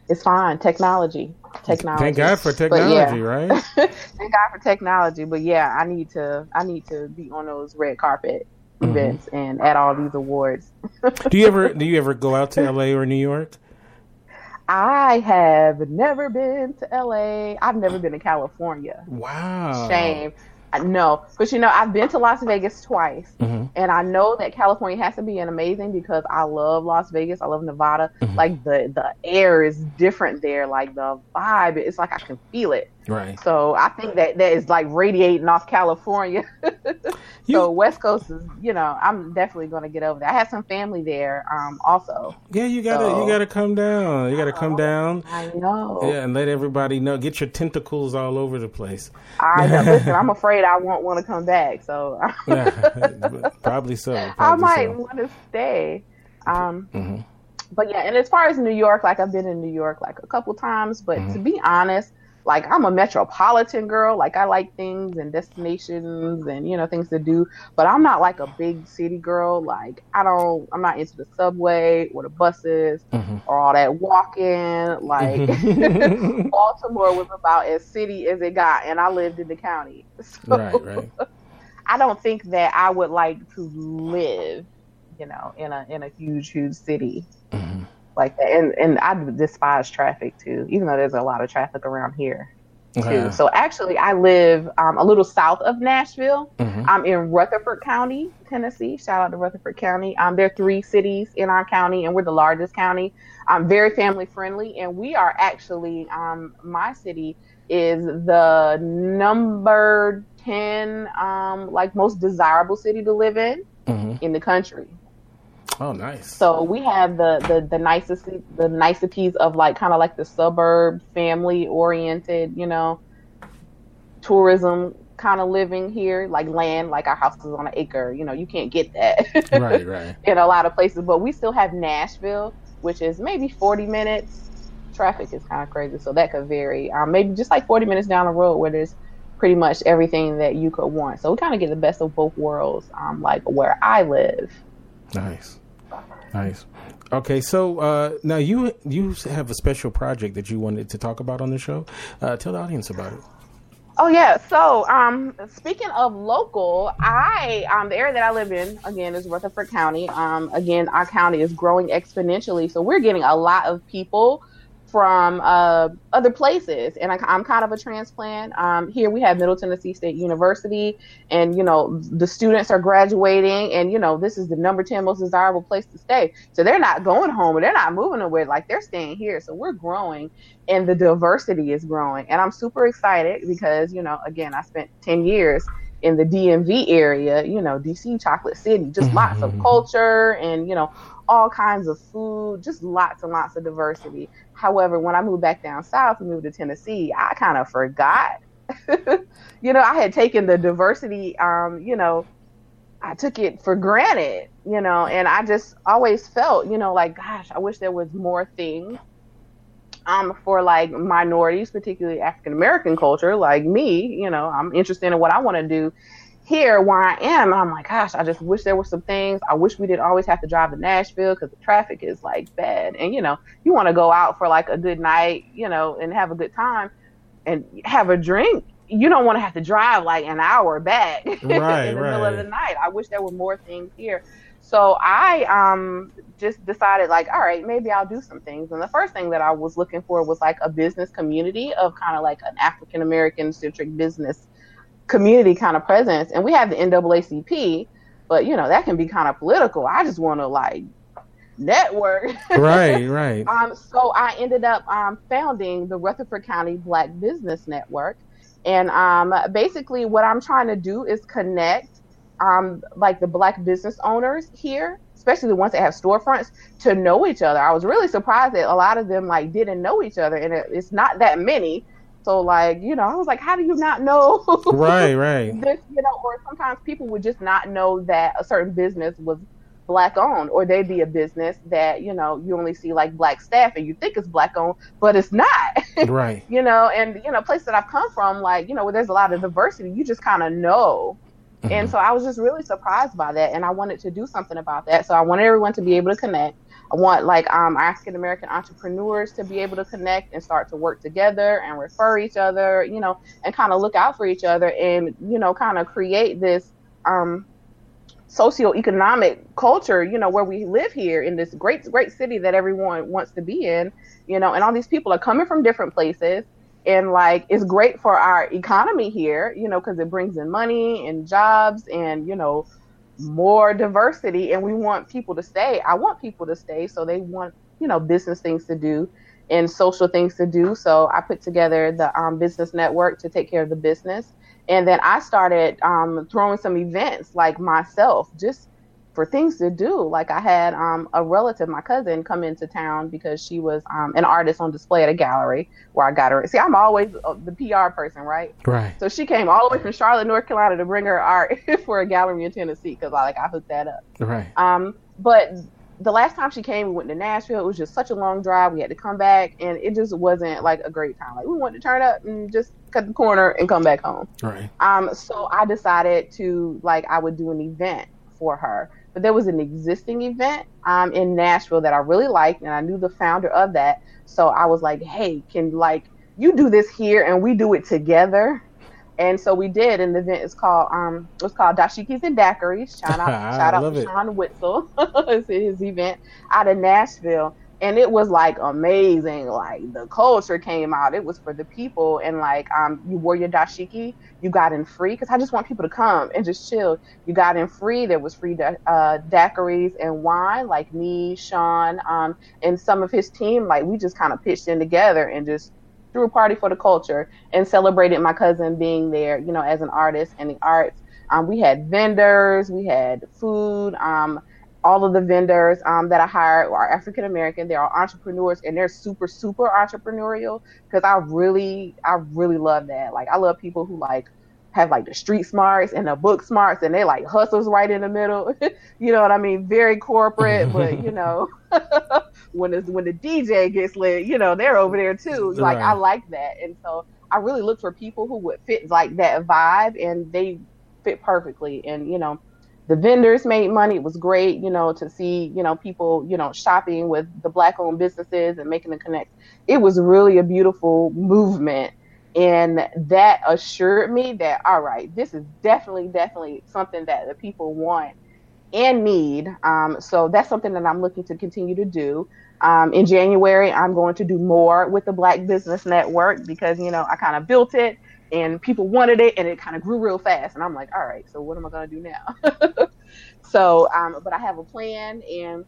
it's fine. Technology, technology. Thank God for technology, yeah. right? Thank God for technology. But yeah, I need to, I need to be on those red carpet mm-hmm. events and at all these awards. do you ever, do you ever go out to LA or New York? I have never been to LA. I've never been to California. Wow. Shame. No, but you know, I've been to Las Vegas twice, mm-hmm. and I know that California has to be an amazing because I love Las Vegas. I love Nevada. Mm-hmm. Like the the air is different there. Like the vibe, it's like I can feel it. Right. So I think that that is like radiating off California. you, so West Coast is, you know, I'm definitely going to get over there. I have some family there, um, also. Yeah, you gotta so, you gotta come down. You gotta come down. I know. Yeah, and let everybody know. Get your tentacles all over the place. I know. Listen, I'm afraid I won't want to come back. So. yeah, probably so. Probably I might so. want to stay. Um, mm-hmm. But yeah, and as far as New York, like I've been in New York like a couple times, but mm-hmm. to be honest like I'm a metropolitan girl. Like I like things and destinations and you know things to do, but I'm not like a big city girl. Like I don't, I'm not into the subway or the buses mm-hmm. or all that walking. Like mm-hmm. Baltimore was about as city as it got, and I lived in the county. So right, right. I don't think that I would like to live, you know, in a in a huge, huge city. Mm-hmm like that. And and I despise traffic too, even though there's a lot of traffic around here too. So actually, I live um, a little south of Nashville. Mm-hmm. I'm in Rutherford County, Tennessee. Shout out to Rutherford County. Um, there are three cities in our county, and we're the largest county. I'm very family friendly, and we are actually um, my city is the number ten um, like most desirable city to live in mm-hmm. in the country. Oh, nice. So we have the the the nicest the niceties of like kind of like the suburb family oriented, you know, tourism kind of living here, like land, like our house is on an acre. You know, you can't get that. right, right. In a lot of places, but we still have Nashville, which is maybe 40 minutes. Traffic is kind of crazy, so that could vary. Um, maybe just like 40 minutes down the road, where there's pretty much everything that you could want. So we kind of get the best of both worlds, um, like where I live. Nice. Nice. Okay, so uh, now you you have a special project that you wanted to talk about on the show. Uh, tell the audience about it. Oh yeah. So, um, speaking of local, I um the area that I live in again is Rutherford County. Um, again, our county is growing exponentially, so we're getting a lot of people from uh, other places, and I, am kind of a transplant. Um, here we have Middle Tennessee State University, and you know the students are graduating, and you know this is the number ten most desirable place to stay. So they're not going home, or they're not moving away. Like they're staying here. So we're growing, and the diversity is growing, and I'm super excited because you know again I spent ten years in the DMV area, you know, DC Chocolate City, just mm-hmm. lots of culture and, you know, all kinds of food, just lots and lots of diversity. However, when I moved back down south and moved to Tennessee, I kind of forgot. you know, I had taken the diversity, um, you know, I took it for granted, you know, and I just always felt, you know, like, gosh, I wish there was more things um, for like minorities, particularly African American culture, like me, you know, I'm interested in what I want to do here where I am. And I'm like, gosh, I just wish there were some things. I wish we didn't always have to drive to Nashville because the traffic is like bad. And, you know, you want to go out for like a good night, you know, and have a good time and have a drink. You don't want to have to drive like an hour back right, in the right. middle of the night. I wish there were more things here. So I um, just decided, like, all right, maybe I'll do some things. And the first thing that I was looking for was like a business community of kind of like an African American centric business community kind of presence. And we have the NAACP, but you know that can be kind of political. I just want to like network. right, right. Um, so I ended up um, founding the Rutherford County Black Business Network, and um, basically what I'm trying to do is connect um, like the black business owners here, especially the ones that have storefronts, to know each other. I was really surprised that a lot of them like didn't know each other, and it, it's not that many. So like, you know, I was like, how do you not know? right, right. This, you know, or sometimes people would just not know that a certain business was black owned, or they'd be a business that you know you only see like black staff and you think it's black owned, but it's not. right. you know, and you know, place that I've come from, like you know, where there's a lot of diversity, you just kind of know. Mm-hmm. And so I was just really surprised by that, and I wanted to do something about that. So I wanted everyone to be able to connect. I want like um, African American entrepreneurs to be able to connect and start to work together and refer each other, you know, and kind of look out for each other and you know, kind of create this um, socioeconomic culture, you know, where we live here in this great great city that everyone wants to be in, you know, and all these people are coming from different places. And like it's great for our economy here, you know, because it brings in money and jobs and you know more diversity and we want people to stay. I want people to stay so they want, you know, business things to do and social things to do. So I put together the um, business network to take care of the business. And then I started um, throwing some events like myself, just for things to do. Like I had um, a relative, my cousin, come into town because she was um, an artist on display at a gallery where I got her. See, I'm always uh, the PR person, right? Right. So she came all the way from Charlotte, North Carolina, to bring her art for a gallery in Tennessee because I like I hooked that up. Right. Um, but the last time she came, we went to Nashville. It was just such a long drive. We had to come back, and it just wasn't like a great time. Like we wanted to turn up and just cut the corner and come back home. Right. Um. So I decided to like I would do an event for her but there was an existing event um, in Nashville that I really liked, and I knew the founder of that. So I was like, hey, can like you do this here and we do it together? And so we did, and the event is called um it was called Dashikis and Daiquiris. Shout out, shout out to Sean Witzel. it's his event out of Nashville and it was like amazing. Like the culture came out. It was for the people, and like um, you wore your dashiki, you got in free because I just want people to come and just chill. You got in free. There was free da- uh, daiquiris and wine. Like me, Sean, um, and some of his team. Like we just kind of pitched in together and just threw a party for the culture and celebrated my cousin being there. You know, as an artist and the arts. Um, we had vendors, we had food. Um, all of the vendors um, that I hired are African American. They are entrepreneurs and they're super, super entrepreneurial because I really, I really love that. Like, I love people who like have like the street smarts and the book smarts and they like hustles right in the middle. you know what I mean? Very corporate, but you know, when it's when the DJ gets lit, you know, they're over there too. Like, right. I like that. And so I really look for people who would fit like that vibe and they fit perfectly. And, you know, the vendors made money. It was great, you know, to see, you know, people, you know, shopping with the black owned businesses and making the connect. It was really a beautiful movement. And that assured me that, all right, this is definitely, definitely something that the people want and need. Um, so that's something that I'm looking to continue to do. Um, in January, I'm going to do more with the Black Business Network because, you know, I kind of built it and people wanted it and it kind of grew real fast. And I'm like, all right, so what am I going to do now? so, um, but I have a plan and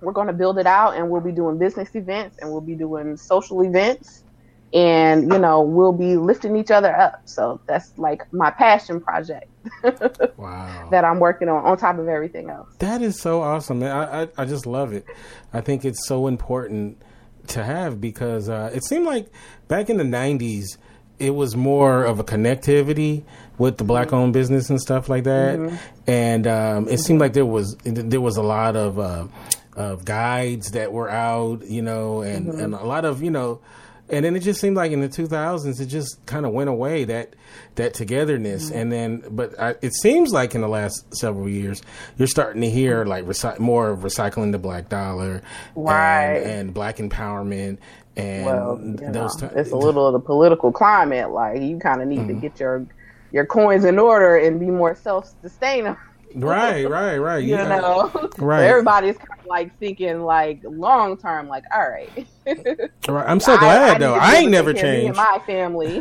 we're going to build it out and we'll be doing business events and we'll be doing social events and you know we'll be lifting each other up so that's like my passion project wow that i'm working on on top of everything else that is so awesome I, I, I just love it i think it's so important to have because uh, it seemed like back in the 90s it was more of a connectivity with the black owned business and stuff like that mm-hmm. and um, it seemed like there was there was a lot of uh, of guides that were out you know and mm-hmm. and a lot of you know and then it just seemed like in the 2000s it just kind of went away that that togetherness mm-hmm. and then but I, it seems like in the last several years you're starting to hear like recy- more of recycling the black dollar right and, and black empowerment and well, those know, t- it's a little of the political climate like you kind of need mm-hmm. to get your your coins in order and be more self-sustaining Right, right, right. you know, right. So everybody's kind of like thinking like long term, like all right. right. I'm so glad I, I though. I ain't never changed. my family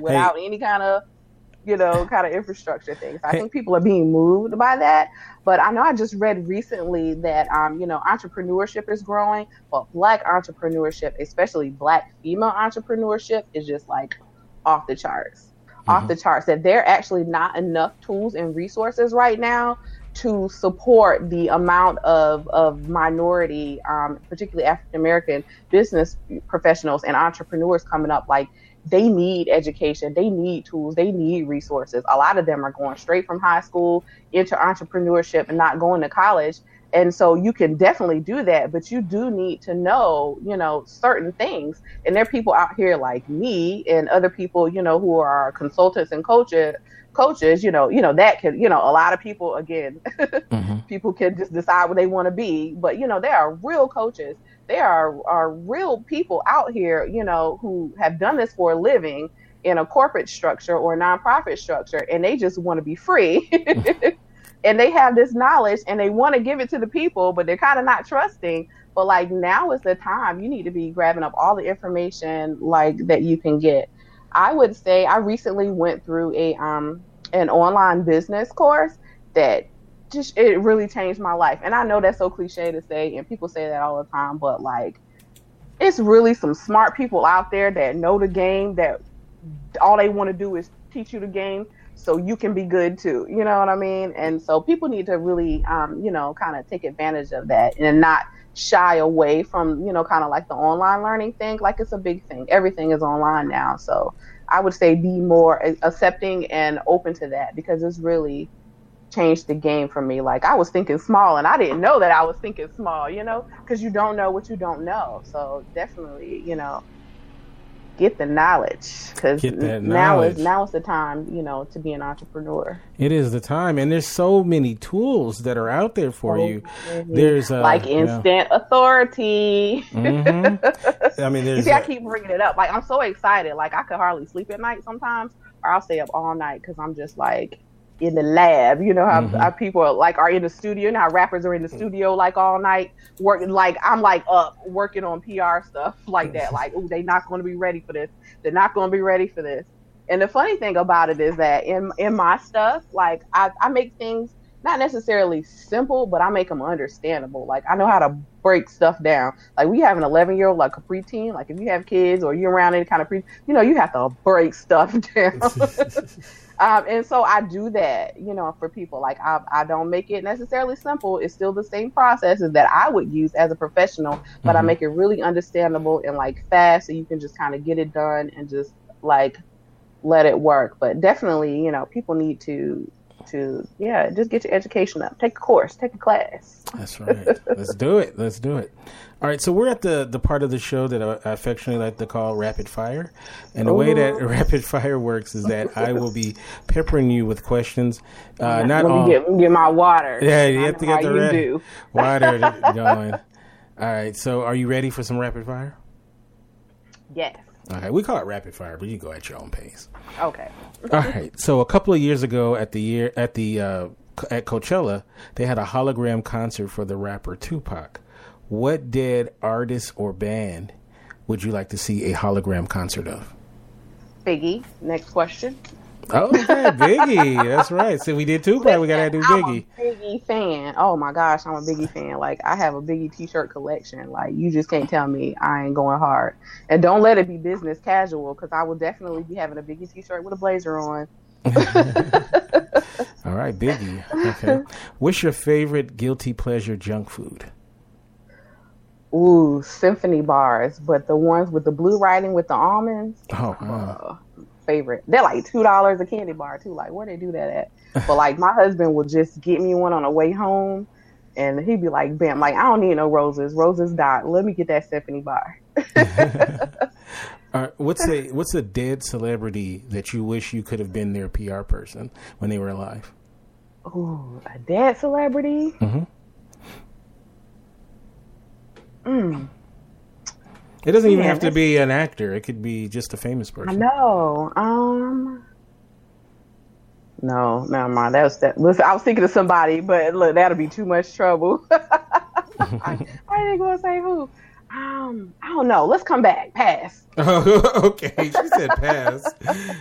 without hey. any kind of you know kind of infrastructure things. I hey. think people are being moved by that. But I know I just read recently that um, you know entrepreneurship is growing, but black entrepreneurship, especially black female entrepreneurship, is just like off the charts off the mm-hmm. charts that there are actually not enough tools and resources right now to support the amount of, of minority, um, particularly African American business professionals and entrepreneurs coming up. Like they need education, they need tools, they need resources. A lot of them are going straight from high school into entrepreneurship and not going to college. And so you can definitely do that but you do need to know you know certain things. And there are people out here like me and other people you know who are consultants and coaches coaches you know you know that can you know a lot of people again mm-hmm. people can just decide what they want to be. But you know there are real coaches there are are real people out here you know who have done this for a living in a corporate structure or a nonprofit structure and they just want to be free and they have this knowledge and they want to give it to the people, but they're kind of not trusting. But like now is the time you need to be grabbing up all the information like that you can get. I would say I recently went through a um an online business course that just it really changed my life. And I know that's so cliche to say and people say that all the time, but like it's really some smart people out there that know the game that all they want to do is teach you the game so you can be good too. You know what I mean? And so people need to really, um, you know, kind of take advantage of that and not shy away from, you know, kind of like the online learning thing. Like it's a big thing. Everything is online now. So I would say be more accepting and open to that because it's really changed the game for me. Like I was thinking small and I didn't know that I was thinking small, you know, because you don't know what you don't know. So definitely, you know, get the knowledge because now is now is the time you know to be an entrepreneur it is the time and there's so many tools that are out there for so you many. there's uh, like instant authority mm-hmm. i mean you see, I keep bringing it up like i'm so excited like i could hardly sleep at night sometimes or i'll stay up all night because i'm just like in the lab. You know how, mm-hmm. how people are, like are in the studio and how rappers are in the studio like all night working. Like I'm like up working on PR stuff like that. Like oh, they not going to be ready for this. They're not going to be ready for this. And the funny thing about it is that in in my stuff, like I, I make things not necessarily simple, but I make them understandable. Like I know how to break stuff down. Like we have an 11 year old, like a preteen. Like if you have kids or you're around any kind of pre, you know, you have to break stuff down. um, and so I do that, you know, for people. Like I, I don't make it necessarily simple. It's still the same processes that I would use as a professional, but mm-hmm. I make it really understandable and like fast, so you can just kind of get it done and just like let it work. But definitely, you know, people need to to yeah, just get your education up. Take a course, take a class. That's right. Let's do it. Let's do it. All right, so we're at the the part of the show that I affectionately like to call rapid fire, and the Ooh. way that rapid fire works is that I will be peppering you with questions. Uh, not Let all. Get, get my water. Yeah, you have to get the red, water going. All right, so are you ready for some rapid fire? Yes. Okay, we call it rapid fire, but you go at your own pace. Okay. All right. So a couple of years ago, at the year at the uh, at Coachella, they had a hologram concert for the rapper Tupac. What dead artist or band would you like to see a hologram concert of? Biggie. Next question. Oh, okay, Biggie. That's right. So we did Tupac. We gotta do Biggie. I'm a Biggie fan. Oh my gosh, I'm a Biggie fan. Like I have a Biggie T-shirt collection. Like you just can't tell me I ain't going hard. And don't let it be business casual because I will definitely be having a Biggie T-shirt with a blazer on. All right, Biggie. Okay. What's your favorite guilty pleasure junk food? Ooh, symphony bars, but the ones with the blue writing with the almonds. Oh. Uh, favorite. They're like two dollars a candy bar too. Like where they do that at? But like my husband will just get me one on the way home, and he'd be like, "Bam! Like I don't need no roses. Roses dot. Let me get that Stephanie bar." uh, what's a what's a dead celebrity that you wish you could have been their PR person when they were alive? Ooh, a dead celebrity. Mm-hmm. Mm. It doesn't even Yeah, have to be an actor. It could be just a famous person. I know. Um. No, never mind. That was that. Listen, I was thinking of somebody, but look, that'll be too much trouble. Why are they going to say who? Um, I don't know. Let's come back. Pass. Oh, okay. She said pass.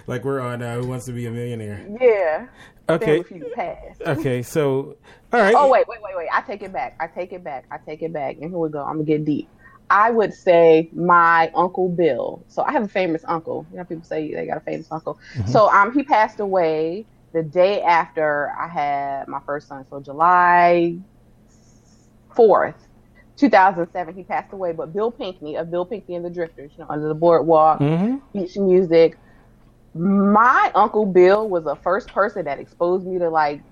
like we're on uh, Who Wants to Be a Millionaire. Yeah. Okay. You pass. Okay. So, all right. Oh wait, wait, wait, wait. I take it back. I take it back. I take it back. And here we go. I'm gonna get deep. I would say my uncle Bill. So I have a famous uncle. You know, people say they got a famous uncle. So um, he passed away the day after I had my first son. So July fourth, 2007, he passed away. But Bill Pinkney of Bill Pinkney and the Drifters, you know, under the boardwalk, hmm beach music. My uncle Bill was the first person that exposed me to like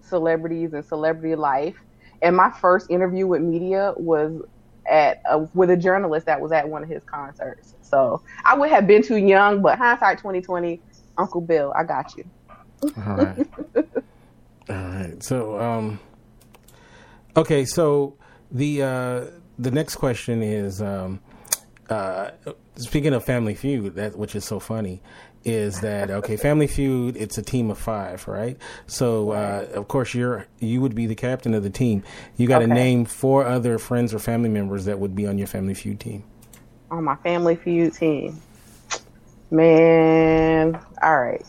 celebrities and celebrity life. And my first interview with media was at a, with a journalist that was at one of his concerts. So I would have been too young, but hindsight 2020, Uncle Bill, I got you. All right. All right. So, um, okay. So the uh, the next question is, um, uh, speaking of Family Feud, that which is so funny, is that okay? Family Feud, it's a team of five, right? So, uh, of course, you're you would be the captain of the team. You got to Okay. name four other friends or family members that would be on your Family Feud team. On my Family Feud team. Man, all right.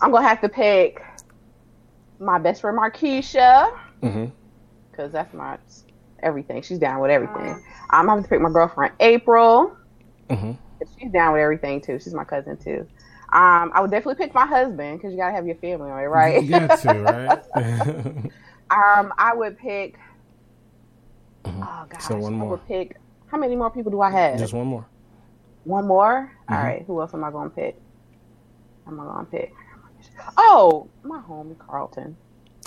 I'm to have to pick my best friend Markeisha. Mm-hmm. because that's my everything. She's down with everything. I'm having to pick my girlfriend April. Mm-hmm. She's down with everything too. She's my cousin too. Um, I would definitely pick my husband because you gotta have your family on it, right? You got to, right? Um, I would pick. Oh gosh, So one I more. would pick. How many more people do I have? Just one more. One more. All Mhm. right. Who else am I gonna pick? Am I gonna pick? Oh, my homie Carlton.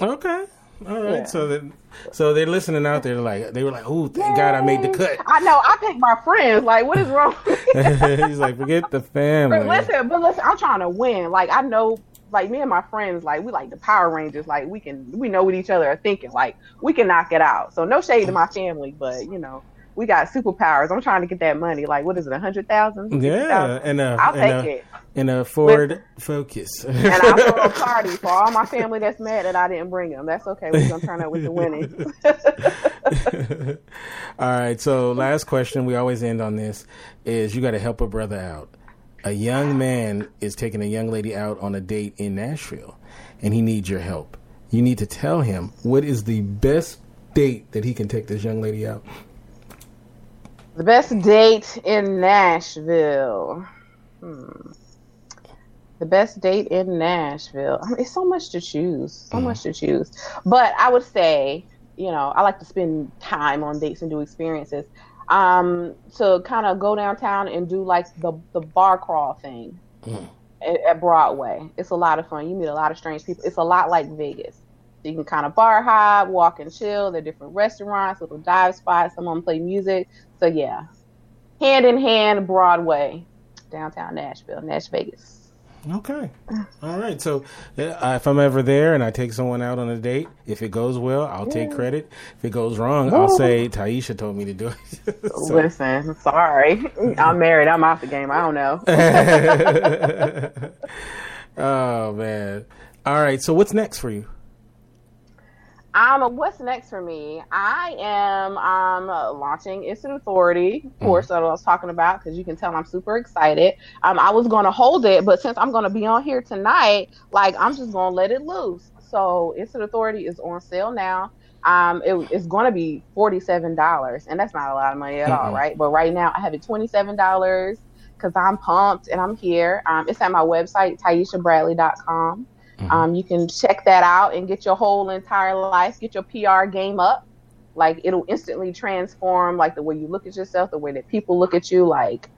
Okay. All right. Yeah. So that so they're listening out there like they were like, "Oh, thank God I made the cut." I know. I picked my friends. Like, what is wrong? He's like, "Forget the family." But listen, but listen, I'm trying to win. Like I know, like me and my friends, like we like the Power Rangers. Like we can, we know what each other are thinking. Like we can knock it out. So no shade to mm. my family, but you know, we got superpowers. I'm trying to get that money. Like what is it, a hundred thousand? Yeah, and a I'll and take a, it. and a Ford Focus. And I'll throw a party for all my family that's mad that I didn't bring them. That's okay. We're gonna turn out with the winning. All right. So last question, we always end on this: is you got to help a brother out. A young man is taking a young lady out on a date in Nashville, and he needs your help. You need to tell him what is the best date that he can take this young lady out. The best date in Nashville. Hmm. The best date in Nashville. I mean, it's so much to choose. So much to choose. But I would say, you know, I like to spend time on dates and do experiences. Um, to kind of go downtown and do like the the bar crawl thing at, at Broadway. It's a lot of fun. You meet a lot of strange people. It's a lot like Vegas. So you can kind of bar hop, walk and chill. There are different restaurants, little dive spots. Some of them play music. So yeah, hand in hand, Broadway, downtown Nashville, Nash Vegas. Okay. All right. So uh, if I'm ever there and I take someone out on a date, if it goes well, I'll take credit. If it goes wrong, I'll say Taisha told me to do it. so. Listen, sorry. I'm married. I'm off the game. I don't know. oh, man. All right. So what's next for you? Um, what's next for me? I am um launching Instant Authority mm-hmm. course that I was talking about because you can tell I'm super excited. Um, I was going to hold it, but since I'm going to be on here tonight, like I'm just going to let it loose. So Instant Authority is on sale now. Um, it, it's going to be forty seven dollars, and that's not a lot of money at mm-hmm. all, right? But right now I have it twenty seven dollars because I'm pumped and I'm here. Um, it's at my website taishabradley.com. Mm-hmm. Um, you can check that out and get your whole entire life, get your PR game up. Like it'll instantly transform like the way you look at yourself, the way that people look at you. Like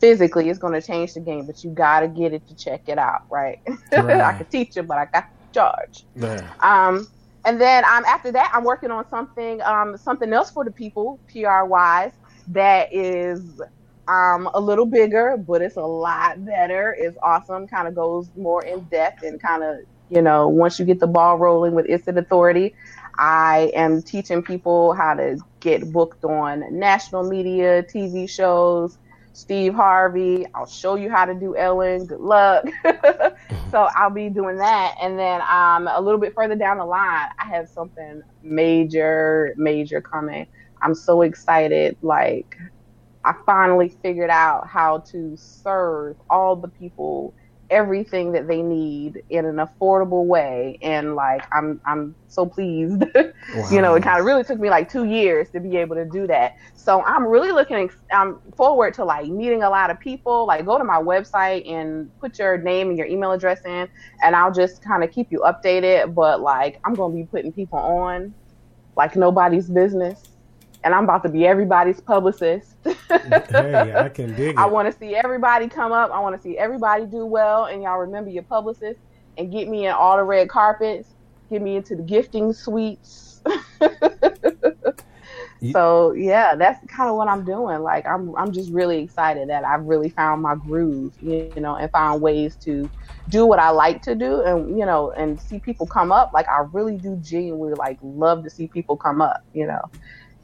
physically, it's going to change the game, but you got to get it to check it out, right? right. I could teach you, but I got to charge. Yeah. Um, and then um, after that, I'm working on something um, something else for the people, PR wise, that is um, a little bigger, but it's a lot better. It's awesome. Kind of goes more in depth and kind of, you know, once you get the ball rolling with Instant Authority, I am teaching people how to get booked on national media, TV shows, Steve Harvey. I'll show you how to do Ellen. Good luck. so I'll be doing that. And then um, a little bit further down the line, I have something major, major coming. I'm so excited. Like, I finally figured out how to serve all the people everything that they need in an affordable way. And like i'm i'm so pleased. Wow. you know it kind of really took me like two years to be able to do that. So i'm really looking i'm forward to like meeting a lot of people. Like go to my website and put your name and your email address in and i'll just kind of keep you updated. But like i'm gonna be putting people on like nobody's business and I'm about to be everybody's publicist. hey, I can dig it. I want to see everybody come up. I want to see everybody do well, and y'all remember your publicist and get me in all the red carpets. Get me into the gifting suites. so yeah, that's kind of what I'm doing. Like I'm, I'm just really excited that I've really found my groove, you know, and found ways to do what I like to do, and you know, and see people come up. Like I really do genuinely like love to see people come up, you know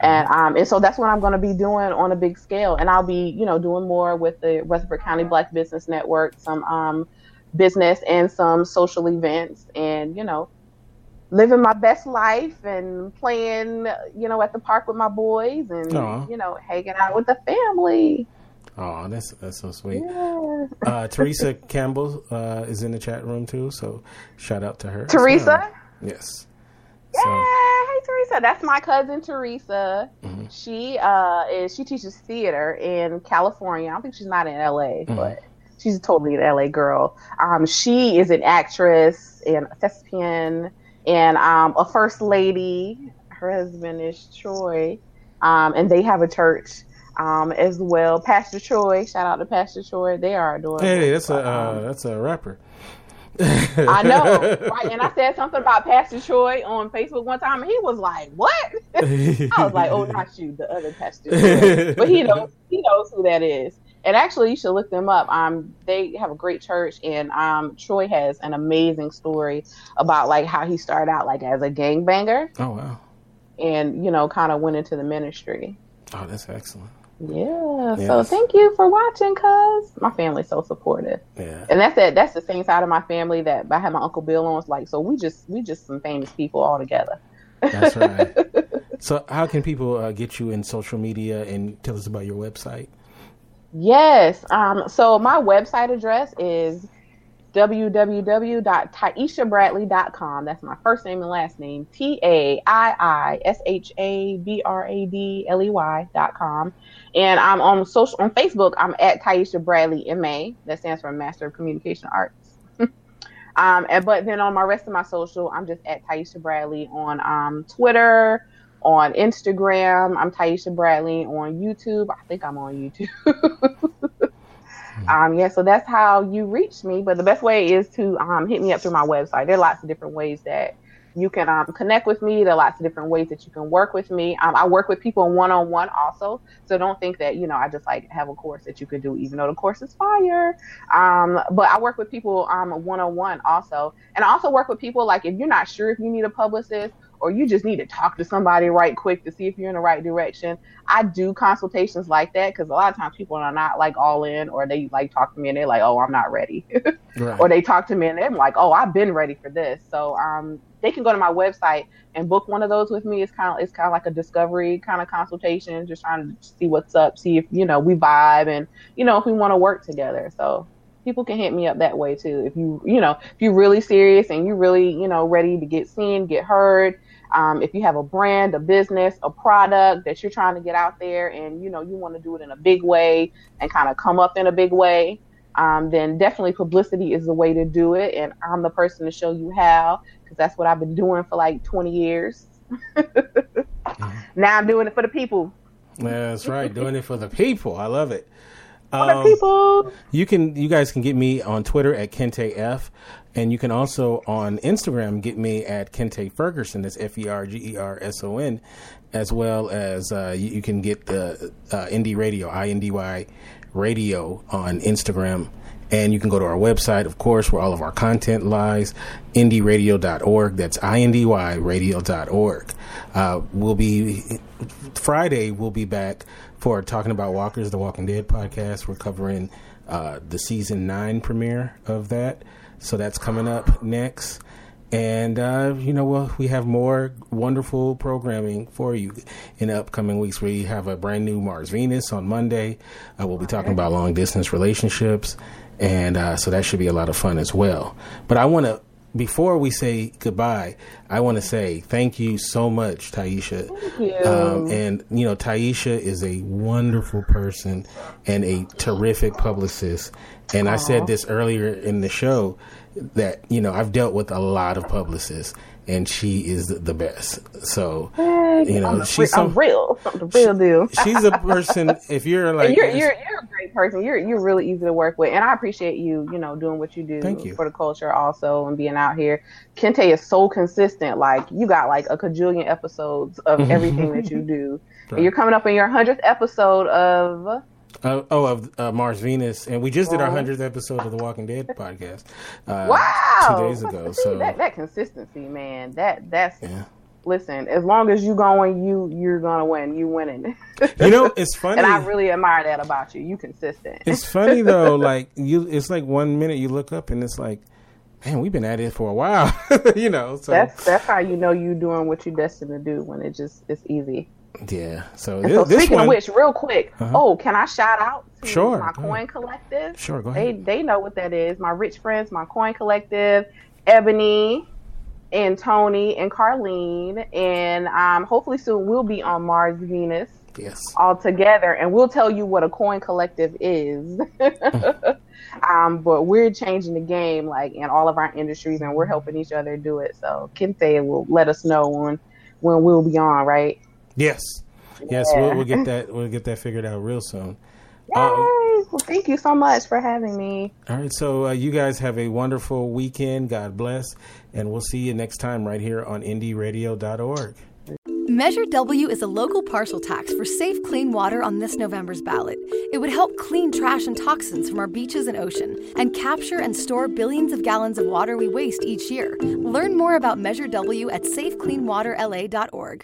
and um, and so that's what I'm going to be doing on a big scale. And I'll be, you know, doing more with the Rutherford County Black Business Network, some um, business and some social events, and you know, living my best life and playing, you know, at the park with my boys, and Aww. you know, hanging out with the family. Oh, that's that's so sweet. Yeah. Uh, Teresa Campbell uh, is in the chat room too, so shout out to her. Teresa. Yes. Yeah, so. Teresa, that's my cousin Teresa. Mm-hmm. She uh is she teaches theater in California. I don't think she's not in LA, mm-hmm. but she's totally an LA girl. Um, she is an actress and a thespian and um, a first lady. Her husband is Troy, um, and they have a church um, as well. Pastor Troy, shout out to Pastor Troy. They are adorable. Hey, that's a uh, um, that's a rapper. I know, right? And I said something about Pastor Troy on Facebook one time, and he was like, "What?" I was like, "Oh, not you, the other Pastor." Troy. But he knows he knows who that is. And actually, you should look them up. Um, they have a great church, and um, Troy has an amazing story about like how he started out like as a gangbanger. Oh wow! And you know, kind of went into the ministry. Oh, that's excellent. Yeah. Yes. So thank you for watching, cuz my family's so supportive. Yeah. And that's it. That's the same side of my family that I had my uncle Bill on. It's like so we just we just some famous people all together. That's right. so how can people uh, get you in social media and tell us about your website? Yes. Um. So my website address is www.taishabradley.com. That's my first name and last name. T A I I S H A B R A D L E Y.com. And I'm on social on Facebook. I'm at Taisha Bradley MA. That stands for Master of Communication Arts. um, and but then on my rest of my social, I'm just at Taisha Bradley on um, Twitter, on Instagram. I'm Taisha Bradley on YouTube. I think I'm on YouTube. um, yeah, so that's how you reach me. But the best way is to um, hit me up through my website. There are lots of different ways that you can um, connect with me. There are lots of different ways that you can work with me. Um, I work with people one on one also. So don't think that, you know, I just like have a course that you could do, even though the course is fire. Um, but I work with people one on one also. And I also work with people like if you're not sure if you need a publicist or you just need to talk to somebody right quick to see if you're in the right direction. I do consultations like that because a lot of times people are not like all in or they like talk to me and they're like, oh, I'm not ready. right. Or they talk to me and they're like, oh, I've been ready for this. So um, they can go to my website and book one of those with me. It's kind of it's kind of like a discovery kind of consultation, just trying to see what's up, see if you know we vibe and you know if we want to work together. So people can hit me up that way too. If you you know if you're really serious and you're really you know ready to get seen, get heard. Um, if you have a brand, a business, a product that you're trying to get out there, and you know you want to do it in a big way and kind of come up in a big way, um, then definitely publicity is the way to do it. And I'm the person to show you how because that's what I've been doing for like 20 years. mm-hmm. Now I'm doing it for the people. That's right, doing it for the people. I love it. Um, people. You can, you guys can get me on Twitter at Kente F, and you can also on Instagram get me at Kente Ferguson. That's F E R G E R S O N, as well as uh, you, you, can get the uh, Indy Radio I N D Y Radio on Instagram and you can go to our website, of course, where all of our content lies, indyradio.org. That's I-N-D-Y radio.org. Uh, we'll be, Friday, we'll be back for talking about Walkers, the Walking Dead podcast. We're covering uh, the season nine premiere of that. So that's coming up next. And, uh, you know, we'll, we have more wonderful programming for you in the upcoming weeks. We have a brand new Mars Venus on Monday. Uh, we'll be talking about long distance relationships and uh, so that should be a lot of fun as well. But I want to, before we say goodbye, I want to say thank you so much, Taisha. Thank you. Um, and you know, Taisha is a wonderful person and a terrific publicist. And Aww. I said this earlier in the show that you know I've dealt with a lot of publicists, and she is the best. So you know, I'm she's some, real, the real deal. she's a person. If you're like, you're, you're you're a great person. You're you're really easy to work with, and I appreciate you. You know, doing what you do Thank you. for the culture also, and being out here. Kente is so consistent. Like you got like a cajillion episodes of everything that you do, right. and you're coming up in your hundredth episode of uh, oh, of uh, Mars Venus, and we just did our hundredth episode of the Walking Dead podcast. Uh, wow, two days ago. So that, that consistency, man, that that's. Yeah. Listen, as long as you going, you you're gonna win. You winning. you know, it's funny, and I really admire that about you. You consistent. it's funny though, like you. It's like one minute you look up and it's like, man, we've been at it for a while. you know, so that's that's how you know you're doing what you're destined to do when it just it's easy. Yeah. So, this, so speaking one, of which, real quick, uh-huh. oh, can I shout out to sure, my Coin Collective? Sure, go ahead. They they know what that is. My rich friends, my Coin Collective, Ebony, and Tony and Carlene, and um, hopefully soon we'll be on Mars Venus. Yes. All together, and we'll tell you what a coin collective is. um, but we're changing the game, like in all of our industries, and we're helping each other do it. So Kente will let us know when when we'll be on, right? Yes, yes, yeah. we'll, we'll, get that. We'll get that figured out real soon. Yay! Uh, well, thank you so much for having me. All right, so uh, you guys have a wonderful weekend. God bless, and we'll see you next time right here on IndyRadio.org. Measure W is a local parcel tax for safe, clean water on this November's ballot. It would help clean trash and toxins from our beaches and ocean and capture and store billions of gallons of water we waste each year. Learn more about Measure W at safecleanwaterla.org.